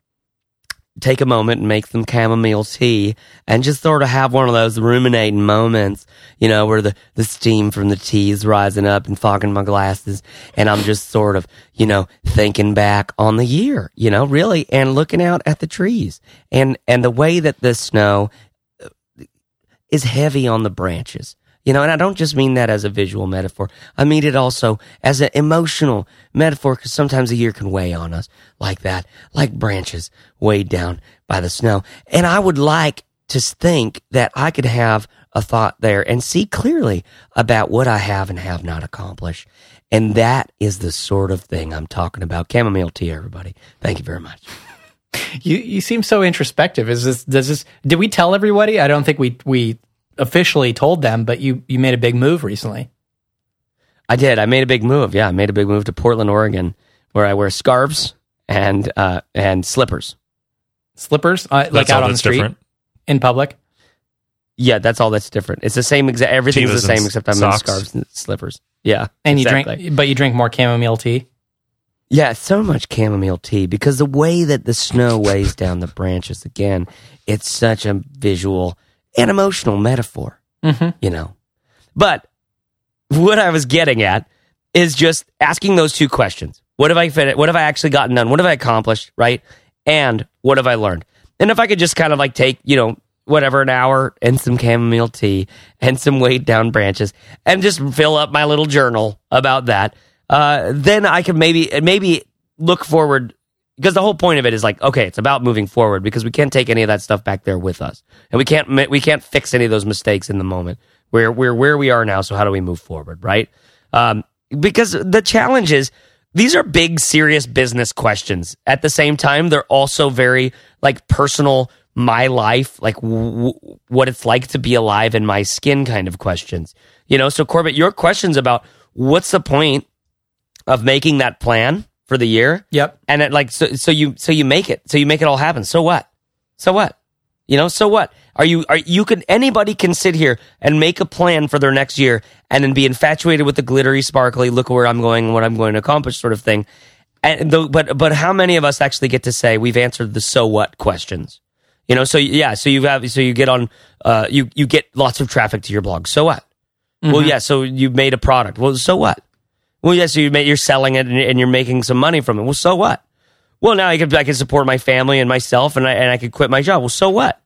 take a moment and make some chamomile tea and just sort of have one of those ruminating moments, you know, where the, the steam from the tea is rising up and fogging my glasses. And I'm just sort of, you know, thinking back on the year, you know, really, and looking out at the trees and, and the way that the snow uh, is heavy on the branches. You know, and I don't just mean that as a visual metaphor. I mean it also as an emotional metaphor because sometimes a year can weigh on us like that, like branches weighed down by the snow. And I would like to think that I could have a thought there and see clearly about what I have and have not accomplished. And that is the sort of thing I'm talking about. Chamomile tea, everybody. Thank you very much. You you seem so introspective. Is this does this did we tell everybody? I don't think we we officially told them, but you you made a big move recently. I did. I made a big move. Yeah, I made a big move to Portland, Oregon, where I wear scarves and uh, and slippers. Slippers, uh, like out all on the street different. in public. Yeah, that's all that's different. It's the same exact. Everything's the Chivas and same except I'm socks. in scarves and slippers. Yeah, And you exactly. drink, but you drink more chamomile tea. Yeah, so much chamomile tea because the way that the snow weighs down the branches again, it's such a visual and emotional metaphor. Mm-hmm. you know. But what I was getting at is just asking those two questions. What have I fit? What have I actually gotten done? What have I accomplished? Right? And what have I learned? And if I could just kind of like take, you know, whatever an hour and some chamomile tea and some weighed down branches and just fill up my little journal about that, uh, then I could maybe maybe look forward because the whole point of it is like okay it's about moving forward because we can't take any of that stuff back there with us. And we can't we can't fix any of those mistakes in the moment. We're we're where we are now so how do we move forward right? Um, because the challenge is these are big serious business questions. At the same time they're also very like personal my life like w- what it's like to be alive in my skin kind of questions. You know so corbett your questions about what's the point of making that plan for the year. Yep. and it like so so you so you make it. So you make it all happen. So what? So what? You know so what? Are you are you can anybody can sit here and make a plan for their next year and then be infatuated with the glittery sparkly look where i'm going what i'm going to accomplish sort of thing. And the, but but how many of us actually get to say we've answered the so what questions? You know so yeah so you have so you get on uh you you get lots of traffic to your blog. So what? Well yeah so you made a product. Well so what well, yes, you may, you're selling it and, you're making some money from it. Well, so what? Well, now I could I can support my family and myself, and I and I could quit my job. Well, so what?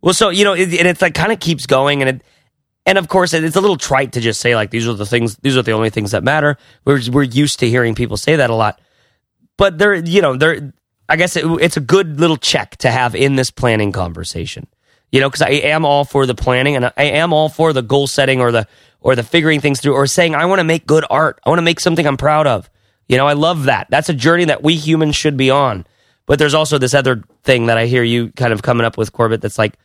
Well, so you know, it, and it's like kind of keeps going, and it, and of course, it's a little trite to just say like these are the things, these are the only things that matter. We're we're used to hearing people say that a lot, but they're you know they're I guess it, it's a good little check to have in this planning conversation. You know, because I am all for the planning and I am all for the goal setting or the or the figuring things through or saying I want to make good art. I want to make something I'm proud of. You know, I love that. That's a journey that we humans should be on. But there's also this other thing that I hear you kind of coming up with, Corbett. That's like,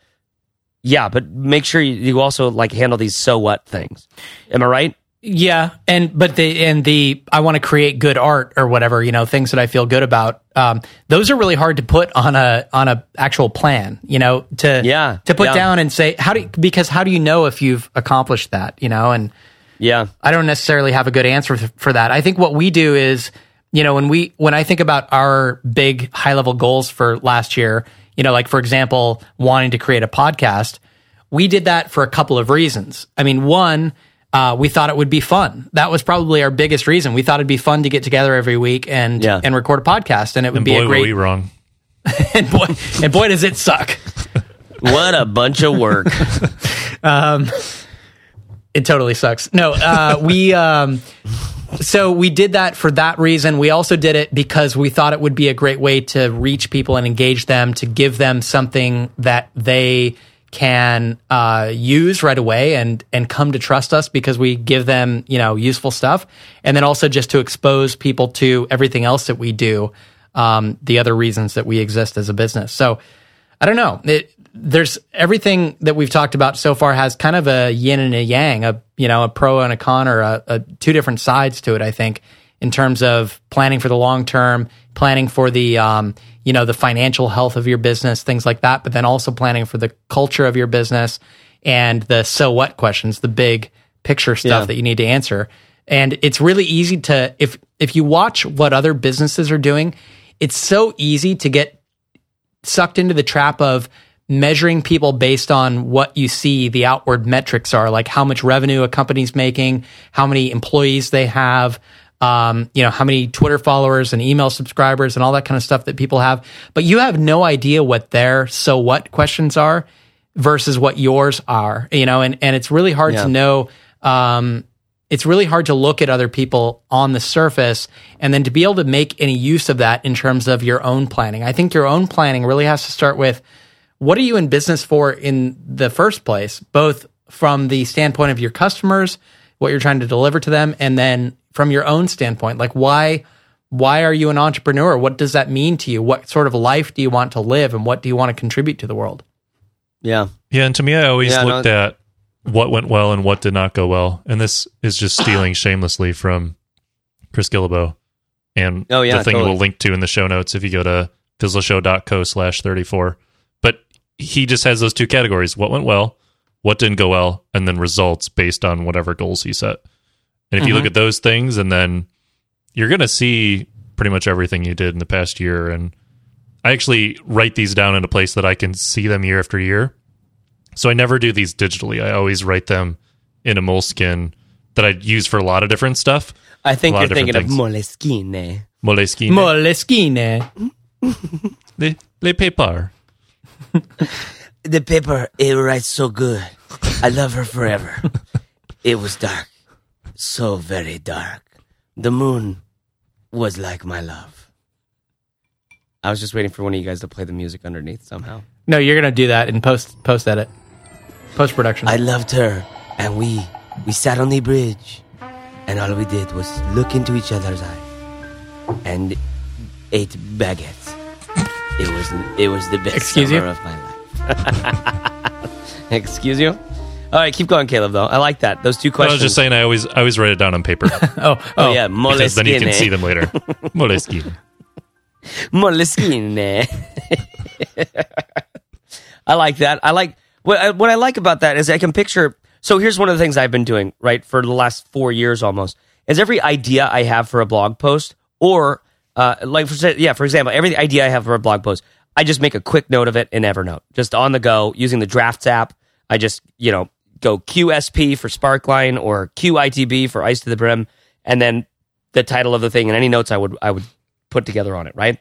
yeah, but make sure you, also like handle these so what things. Am I right? Yeah, and but the and the I want to create good art or whatever you know things that I feel good about. Um, those are really hard to put on a on a actual plan. You know to Yeah, to put yeah. down and say how do you, because how do you know if you've accomplished that? You know, and Yeah. I don't necessarily have a good answer for that. I think what we do is, you know, when we when I think about our big high level goals for last year, you know, like for example, wanting to create a podcast, we did that for a couple of reasons. I mean, one, uh, we thought it would be fun. That was probably our biggest reason. We thought it'd be fun to get together every week and Yeah. and record a podcast, and it would And be boy, a were great. we wrong. and boy, and boy, does it suck. What a bunch of work. It totally sucks. No, uh, we um, so we did that for that reason. We also did it because we thought it would be a great way to reach people and engage them, to give them something that they can uh, use right away and and come to trust us because we give them you know useful stuff, and then also just to expose people to everything else that we do, um, the other reasons that we exist as a business. So. I don't know. It, there's everything that we've talked about so far has kind of a yin and a yang, a you know a pro and a con, or a, a two different sides to it. I think in terms of planning for the long term, planning for the um, you know the financial health of your business, things like that, but then also planning for the culture of your business and the so what questions, the big picture stuff Yeah. that you need to answer. And it's really easy to if if you watch what other businesses are doing, it's so easy to get sucked into the trap of measuring people based on what you see the outward metrics are like how much revenue a company's making how many employees they have um, you know how many twitter followers and email subscribers and all that kind of stuff that people have but you have no idea what their so what questions are versus what yours are you know and, and it's really hard Yeah. to know um, it's really hard to look at other people on the surface and then to be able to make any use of that in terms of your own planning. I think your own planning really has to start with what are you in business for in the first place, both from the standpoint of your customers, what you're trying to deliver to them, and then from your own standpoint, like why why are you an entrepreneur? What does that mean to you? What sort of life do you want to live and what do you want to contribute to the world? Yeah. Yeah, and to me, I always Yeah, no- looked at what went well and what did not go well, and this is just stealing shamelessly from Chris Guillebeau, and Oh, yeah, the thing totally. we'll link to in the show notes if you go to fizzleshow.co slash thirty four. But he just has those two categories: what went well, what didn't go well, and then results based on whatever goals he set. And if you Mm-hmm. look at those things, and then you're going to see pretty much everything you did in the past year. And I actually write these down in a place that I can see them year after year. So I never do these digitally. I always write them in a moleskin that I use for a lot of different stuff. I think you're of thinking of Moleskine. Moleskine. Moleskine. les, les paper. The paper, it writes so good. I love her forever. it was dark. So very dark. The moon was like my love. I was just waiting for one of you guys to play the music underneath somehow. No, you're gonna do that in post post edit, post production. I loved her, and we we sat on the bridge, and all we did was look into each other's eyes and ate baguettes. It was it was the best Excuse summer you? of my life. Excuse you. All right, keep going, Caleb. Though I like that. Those two questions. I was just saying I always I always write it down on paper oh, Oh, oh, yeah, because then you can see them later. Moleskine. Moleskine. I like that. I like what I, what I like about that is I can picture. So here's one of the things I've been doing right for the last four years almost. Is every idea I have for a blog post, or uh, like for yeah, for example, every idea I have for a blog post, I just make a quick note of it in Evernote, just on the go using the Drafts app. I just you know go QSP for Sparkline or QITB for Ice to the Brim, and then the title of the thing and any notes I would I would put together on it, right?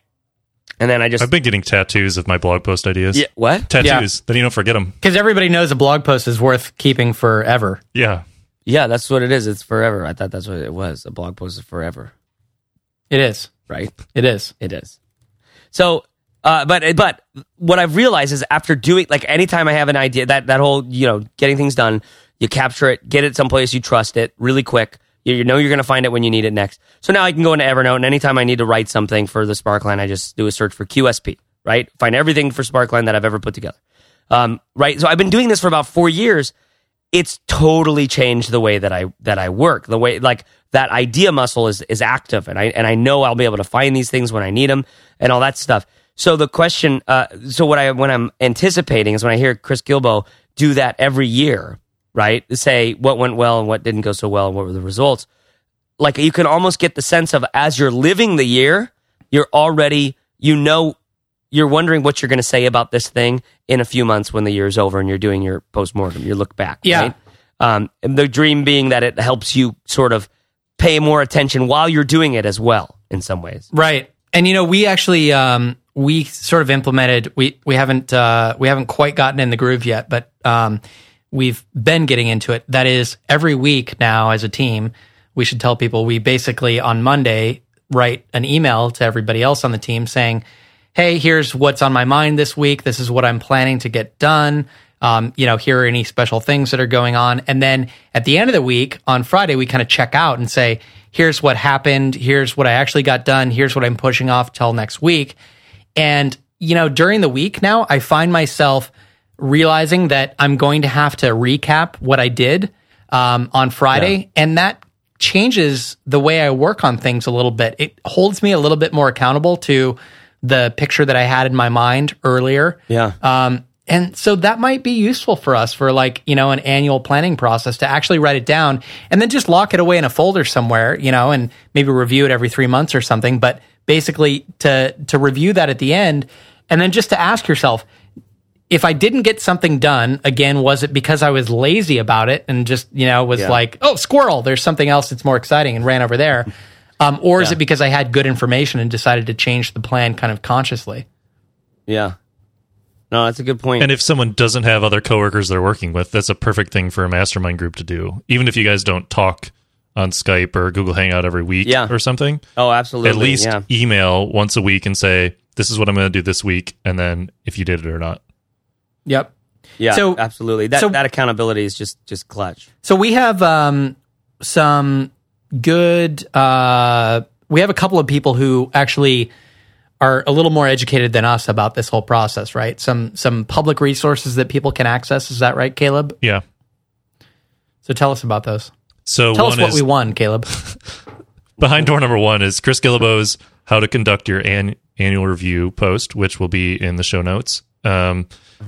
And then I just I've been getting tattoos of my blog post ideas. yeah, what? Tattoos. Then you don't forget them. because everybody knows a blog post is worth keeping forever. Yeah. Yeah, that's what it is. It's forever. I thought that's what it was. A blog post is forever, It is. right? It is. It is. So, uh, but but what I've realized is after doing like anytime I have an idea that that whole you know getting things done, you capture it, get it someplace you trust it really quick. You, you know you're going to find it when you need it next. So now I can go into Evernote and anytime I need to write something for the Sparkline, I just do a search for QSP. Right, find everything for Sparkline that I've ever put together. Um, right. So I've been doing this for about four years, it's totally changed the way that I that I work. The way like that idea muscle is is active, and I and I know I'll be able to find these things when I need them and all that stuff. So the question, uh, so what I when I'm anticipating is when I hear Chris Guillebeau do that every year, right? Say what went well and what didn't go so well, and what were the results. Like you can almost get the sense of as you're living the year, you're already you know you're wondering what you're going to say about this thing in a few months when the year's over and you're doing your postmortem, you look back. Yeah. Right? Um, and the dream being that it helps you sort of pay more attention while you're doing it as well in some ways. Right. And you know, we actually um, we sort of implemented we we haven't uh, we haven't quite gotten in the groove yet, but um, we've been getting into it. That is every week now as a team, we should tell people we basically on Monday write an email to everybody else on the team saying, "Hey, here's what's on my mind this week. This is what I'm planning to get done." Um, you know, here are any special things that are going on. And then at the end of the week on Friday, we kind of check out and say, here's what happened. Here's what I actually got done. Here's what I'm pushing off till next week. And, you know, during the week now, I find myself realizing that I'm going to have to recap what I did um, on Friday. Yeah. And that changes the way I work on things a little bit. It holds me a little bit more accountable to the picture that I had in my mind earlier. Yeah. Um, and so that might be useful for us for like, you know, an annual planning process to actually write it down and then just lock it away in a folder somewhere, you know, and maybe review it every three months or something. But basically to, to review that at the end and then just to ask yourself, if I didn't get something done, again, was it because I was lazy about it and just, you know, was Yeah. like, oh, squirrel, there's something else that's more exciting and ran over there? Um, or is it because I had good information and decided to change the plan kind of consciously? Yeah. No, that's a good point. And if someone doesn't have other coworkers they're working with, that's a perfect thing for a mastermind group to do. Even if you guys don't talk on Skype or Google Hangout every week Yeah. or something, oh, absolutely. at least yeah. email once a week and say, "This is what I'm going to do this week," and then if you did it or not. Yep. Yeah, So- absolutely. That so- that accountability is just just clutch. So we have um, some good. Uh, we have a couple of people who actually are a little more educated than us about this whole process, right? Some some public resources that people can access. Is that right, Caleb? Yeah. So tell us about those. So Tell one us what is we won, Caleb. behind door number one is Chris Guillebeau's "How to Conduct Your an- Annual Review" post, which will be in the show notes. Um,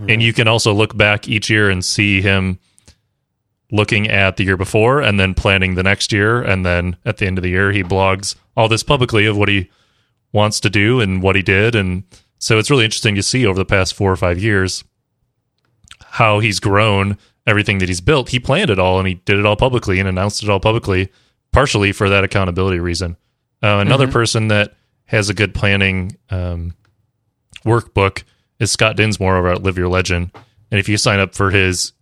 And you can also look back each year and see him looking at the year before and then planning the next year. And then at the end of the year, he blogs all this publicly of what he wants to do and what he did. And so it's really interesting to see over the past four or five years how he's grown everything that he's built. He planned it all and he did it all publicly and announced it all publicly, partially for that accountability reason. Uh, another person that has a good planning um, workbook is Scott Dinsmore over at Live Your Legend. And if you sign up for his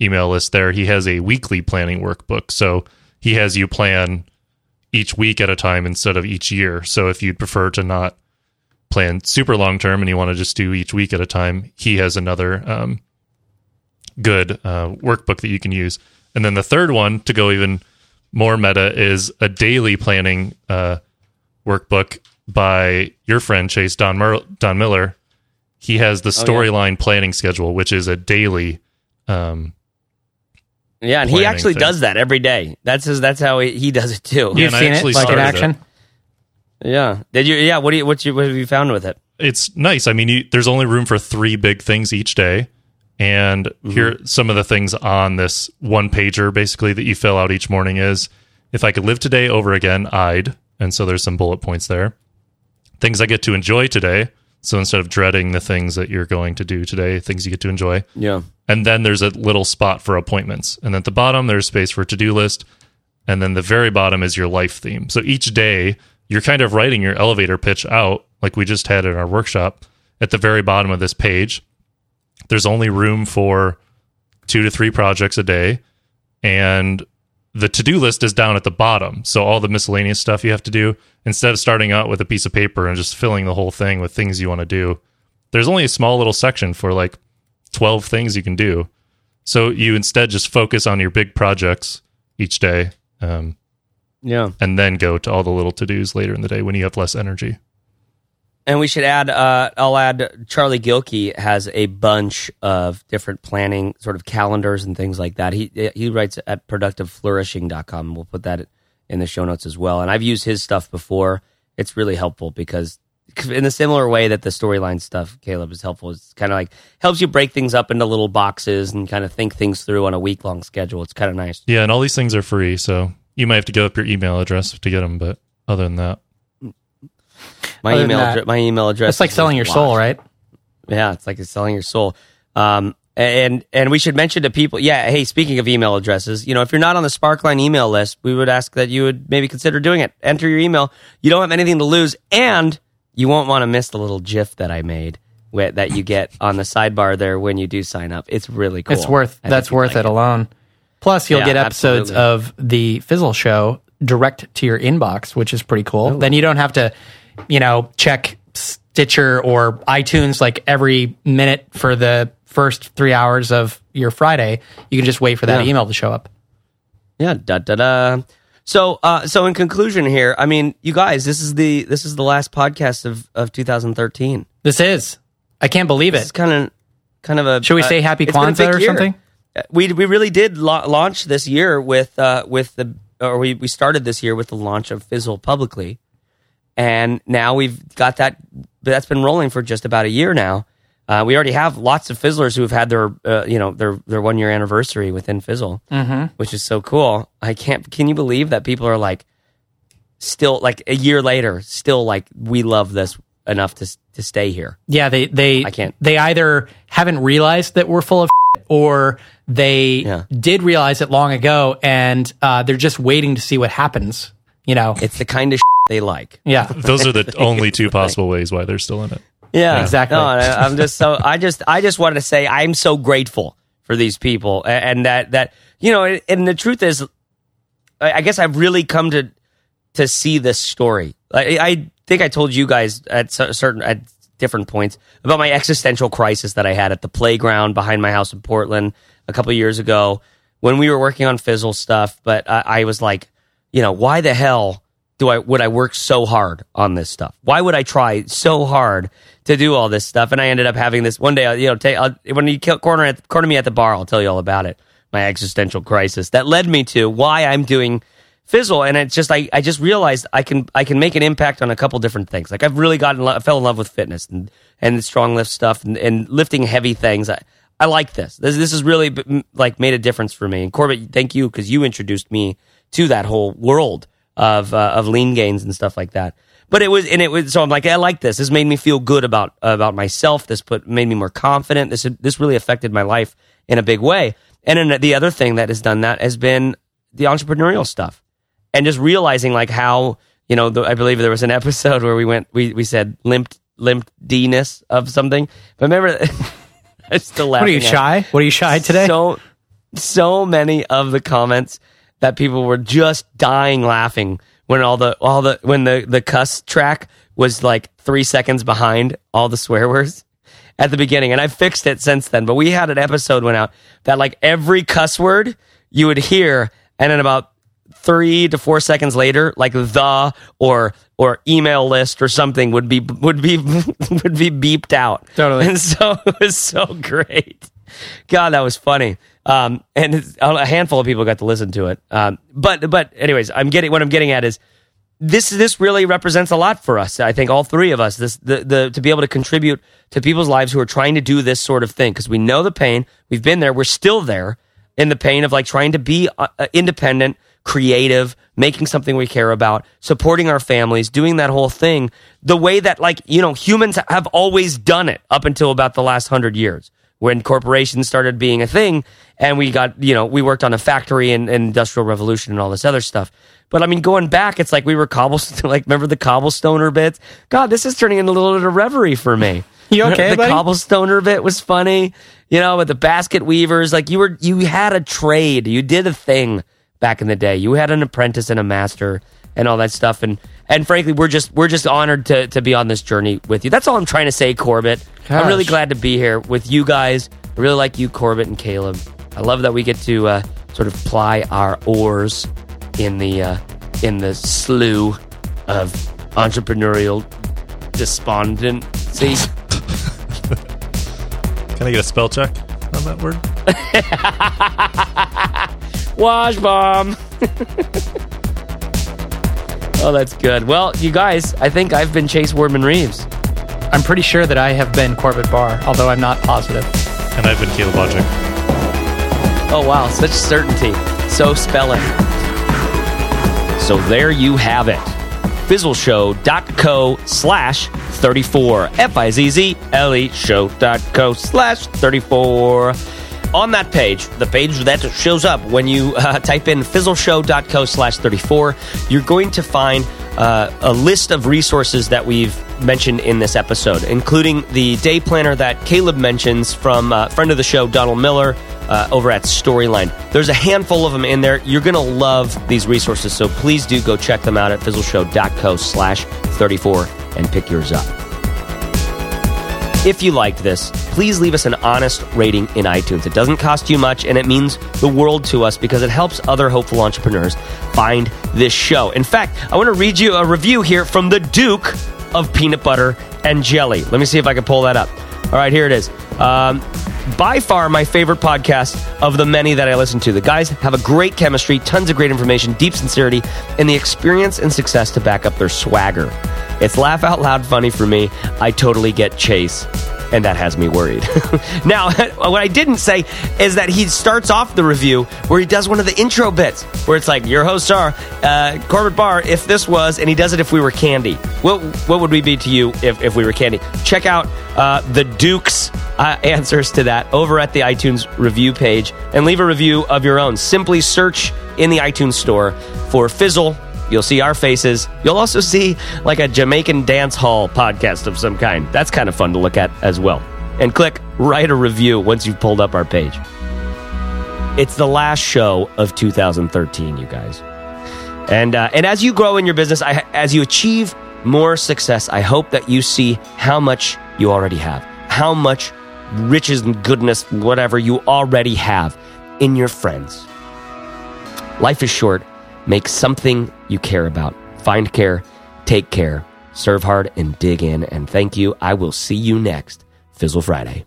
email list there, he has a weekly planning workbook. So he has you plan each week at a time instead of each year. So if you'd prefer to not plan super long term and you want to just do each week at a time, he has another um, good uh, workbook that you can use. And then the third one to go even more meta is a daily planning uh, workbook by your friend Chase Don, Mer- Don Miller. He has the storyline planning schedule, which is a daily. Um, Yeah, and he actually thing. does that every day. That's his. That's how he, he does it too. Yeah, You've seen it like in action. it. Yeah. Did you? Yeah. What do you? What you? What have you found with it? it's nice. I mean, you, there's only room for three big things each day. And mm-hmm. here, some of the things on this one pager basically that you fill out each morning is if I could live today over again, I'd. And so there's some bullet points there. Things I get to enjoy today. So instead of dreading the things that you're going to do today, things you get to enjoy. Yeah. And then there's a little spot for appointments. And at the bottom, there's space for to do list. And then the very bottom is your life theme. So each day, you're kind of writing your elevator pitch out, like we just had in our workshop. At the very bottom of this page, there's only room for two to three projects a day. And the to do list is down at the bottom. So all the miscellaneous stuff you have to do, instead of starting out with a piece of paper and just filling the whole thing with things you want to do, there's only a small little section for like 12 things you can do. So you instead just focus on your big projects each day um, Yeah. and then go to all the little to dos later in the day when you have less energy. And we should add, uh, I'll add, Charlie Gilkey has a bunch of different planning sort of calendars and things like that. He he writes at productiveflourishing.com. We'll put that in the show notes as well. And I've used his stuff before. It's really helpful because in a similar way that the storyline stuff, Caleb, is helpful. It's kind of like helps you break things up into little boxes and kind of think things through on a week long schedule. It's kind of nice. Yeah, and all these things are free, so you might have to give up your email address to get them. But other than that, My Other email, that, my email address. It's like selling your soul, right? Yeah, it's like it's selling your soul. Um, and and we should mention to people, yeah. Hey, speaking of email addresses, you know, if you're not on the Sparkline email list, we would ask that you would maybe consider doing it. Enter your email. You don't have anything to lose, and you won't want to miss the little GIF that I made wi- that you get on the sidebar there when you do sign up. It's really cool. It's worth I that's worth like it alone. Plus, you'll Yeah, get episodes absolutely. of the Fizzle Show direct to your inbox, which is pretty cool. Then you don't have to, you know, check Stitcher or iTunes like every minute for the first three hours of your Friday. You can just wait for that Yeah. email to show up. Yeah, da da da. So, uh, so in conclusion here, I mean, you guys, this is the this is the last podcast of of 2013. This is. I can't believe It's it. It's kind of kind of a. Should we uh, say Happy it's been a Kwanzaa or year. something? Uh, We we really did la- launch this year with uh with the or we we started this year with the launch of Fizzle publicly, and now we've got that that's been rolling for just about a year now. Uh, we already have lots of Fizzlers who have had their uh, you know their their one year anniversary within Fizzle, mm-hmm. which is so cool. I can't. Can you believe that people are like still like a year later still like we love this enough to to stay here. Yeah, they they I can't. they either haven't realized that we're full of or they Yeah. did realize it long ago and uh, they're just waiting to see what happens. You know, It's the kind of they like. yeah. those are the only two possible ways why they're still in it. Yeah, Exactly. No, I- I'm just so I just I just wanted to say I'm so grateful for these people and that that you know and the truth is I I guess I've really come to to see this story. I, I think I told you guys at certain at different points about my existential crisis that I had at the playground behind my house in Portland a couple years ago when we were working on Fizzle stuff. But I, I was like, you know, why the hell do I would I work so hard on this stuff? Why would I try so hard to do all this stuff? And I ended up having this one day. You know, take, I'll, when you corner at, corner me at the bar, I'll tell you all about it. My existential crisis that led me to why I'm doing Fizzle, and it's just I, I just realized I can I can make an impact on a couple different things. Like I've really gotten lo- fell in love with fitness and and strong lift stuff and, and lifting heavy things. I, I like this. This this has really like made a difference for me. And Corbett, thank you because you introduced me to that whole world of uh, of lean gains and stuff like that. But it was and it was so I'm like I like this. This made me feel good about about myself. This put made me more confident. This this really affected my life in a big way. And then the other thing that has done that has been the entrepreneurial stuff and just realizing like how you know the, I believe there was an episode where we went we we said limp limp D-ness of something. But remember, I'm still laughing. What are you shy? What are you shy today? So so many of the comments that people were just dying laughing when all the all the when the the cuss track was like three seconds behind all the swear words at the beginning, and I fixed it since then. But we had an episode went out that like every cuss word you would hear, and then about three to four seconds later, like the or or email list or something would be would be would be beeped out. Totally. And so it was so great. God, that was funny. Um, and a handful of people got to listen to it. Um, but but anyways, I'm getting what I'm getting at is this this really represents a lot for us. I think all three of us this the the to be able to contribute to people's lives who are trying to do this sort of thing because we know the pain. We've been there. We're still there in the pain of like trying to be uh, uh, independent, creative, making something we care about, supporting our families, doing that whole thing the way that like you know humans have always done it up until about the last hundred years when corporations started being a thing and we got you know we worked on a factory and, and industrial revolution and all this other stuff. But i mean going back it's like we were cobblestone like remember the cobblestoner bits god this is turning into a little bit of reverie for me. You okay, the buddy? cobblestoner bit was funny you know with the basket weavers. Like you were you had a trade. You did a thing back in the day. You had an apprentice and a master and all that stuff and and frankly we're just we're just honored to to be on this journey with you that's all i'm trying to say corbett i'm really glad to be here with you guys i really like you corbett and caleb i love that we get to uh, sort of ply our oars in the uh, in the slough of entrepreneurial despondency. Can I get a spell check on that word? Wash bomb. oh, that's good. Well, you guys, I think I've been Chase Wardman Reeves. I'm pretty sure that I have been Corbett Barr, although I'm not positive. And I've been Caleb Wojcik. Oh, wow. Such certainty. So spelling. So there you have it. Fizzleshow.co slash 34. F-I-Z-Z-L-E show.co slash 34. On that page, the page that shows up when you uh, type in fizzleshow.co slash 34, you're going to find uh, a list of resources that we've mentioned in this episode, including the day planner that Caleb mentions from uh, friend of the show, Donald Miller, uh, over at Storyline. There's a handful of them in there. You're going to love these resources, so please do go check them out at fizzleshow.co slash 34 and pick yours up. If you liked this, please leave us an honest rating in iTunes. It doesn't cost you much and it means the world to us because it helps other hopeful entrepreneurs find this show. In fact, I want to read you a review here from the Duke of Peanut Butter and Jelly. Let me see if I can pull that up. All right, here it is. Um, by far my favorite podcast of the many that I listen to. The guys have a great chemistry, tons of great information, deep sincerity, and the experience and success to back up their swagger. It's laugh out loud funny for me. I totally get Chase and that has me worried. now, what I didn't say is that he starts off the review where he does one of the intro bits where it's like, "Your hosts are uh, Corbett Barr. If this was," and he does it if we were candy. What what would we be to you if, if we were candy? Check out uh, the Duke's uh, answers to that over at the iTunes review page and leave a review of your own. Simply search in the iTunes store for Fizzle You'll see our faces. You'll also see like a Jamaican dance hall podcast of some kind. That's kind of fun to look at as well. And click write a review once you've pulled up our page. It's the last show of 2013, you guys. And uh, and as you grow in your business, I, as you achieve more success, I hope that you see how much you already have, how much riches and goodness, whatever you already have in your friends. Life is short Make something you care about. Find care, take care, serve hard, and dig in. And thank you. I will see you next Fizzle Friday.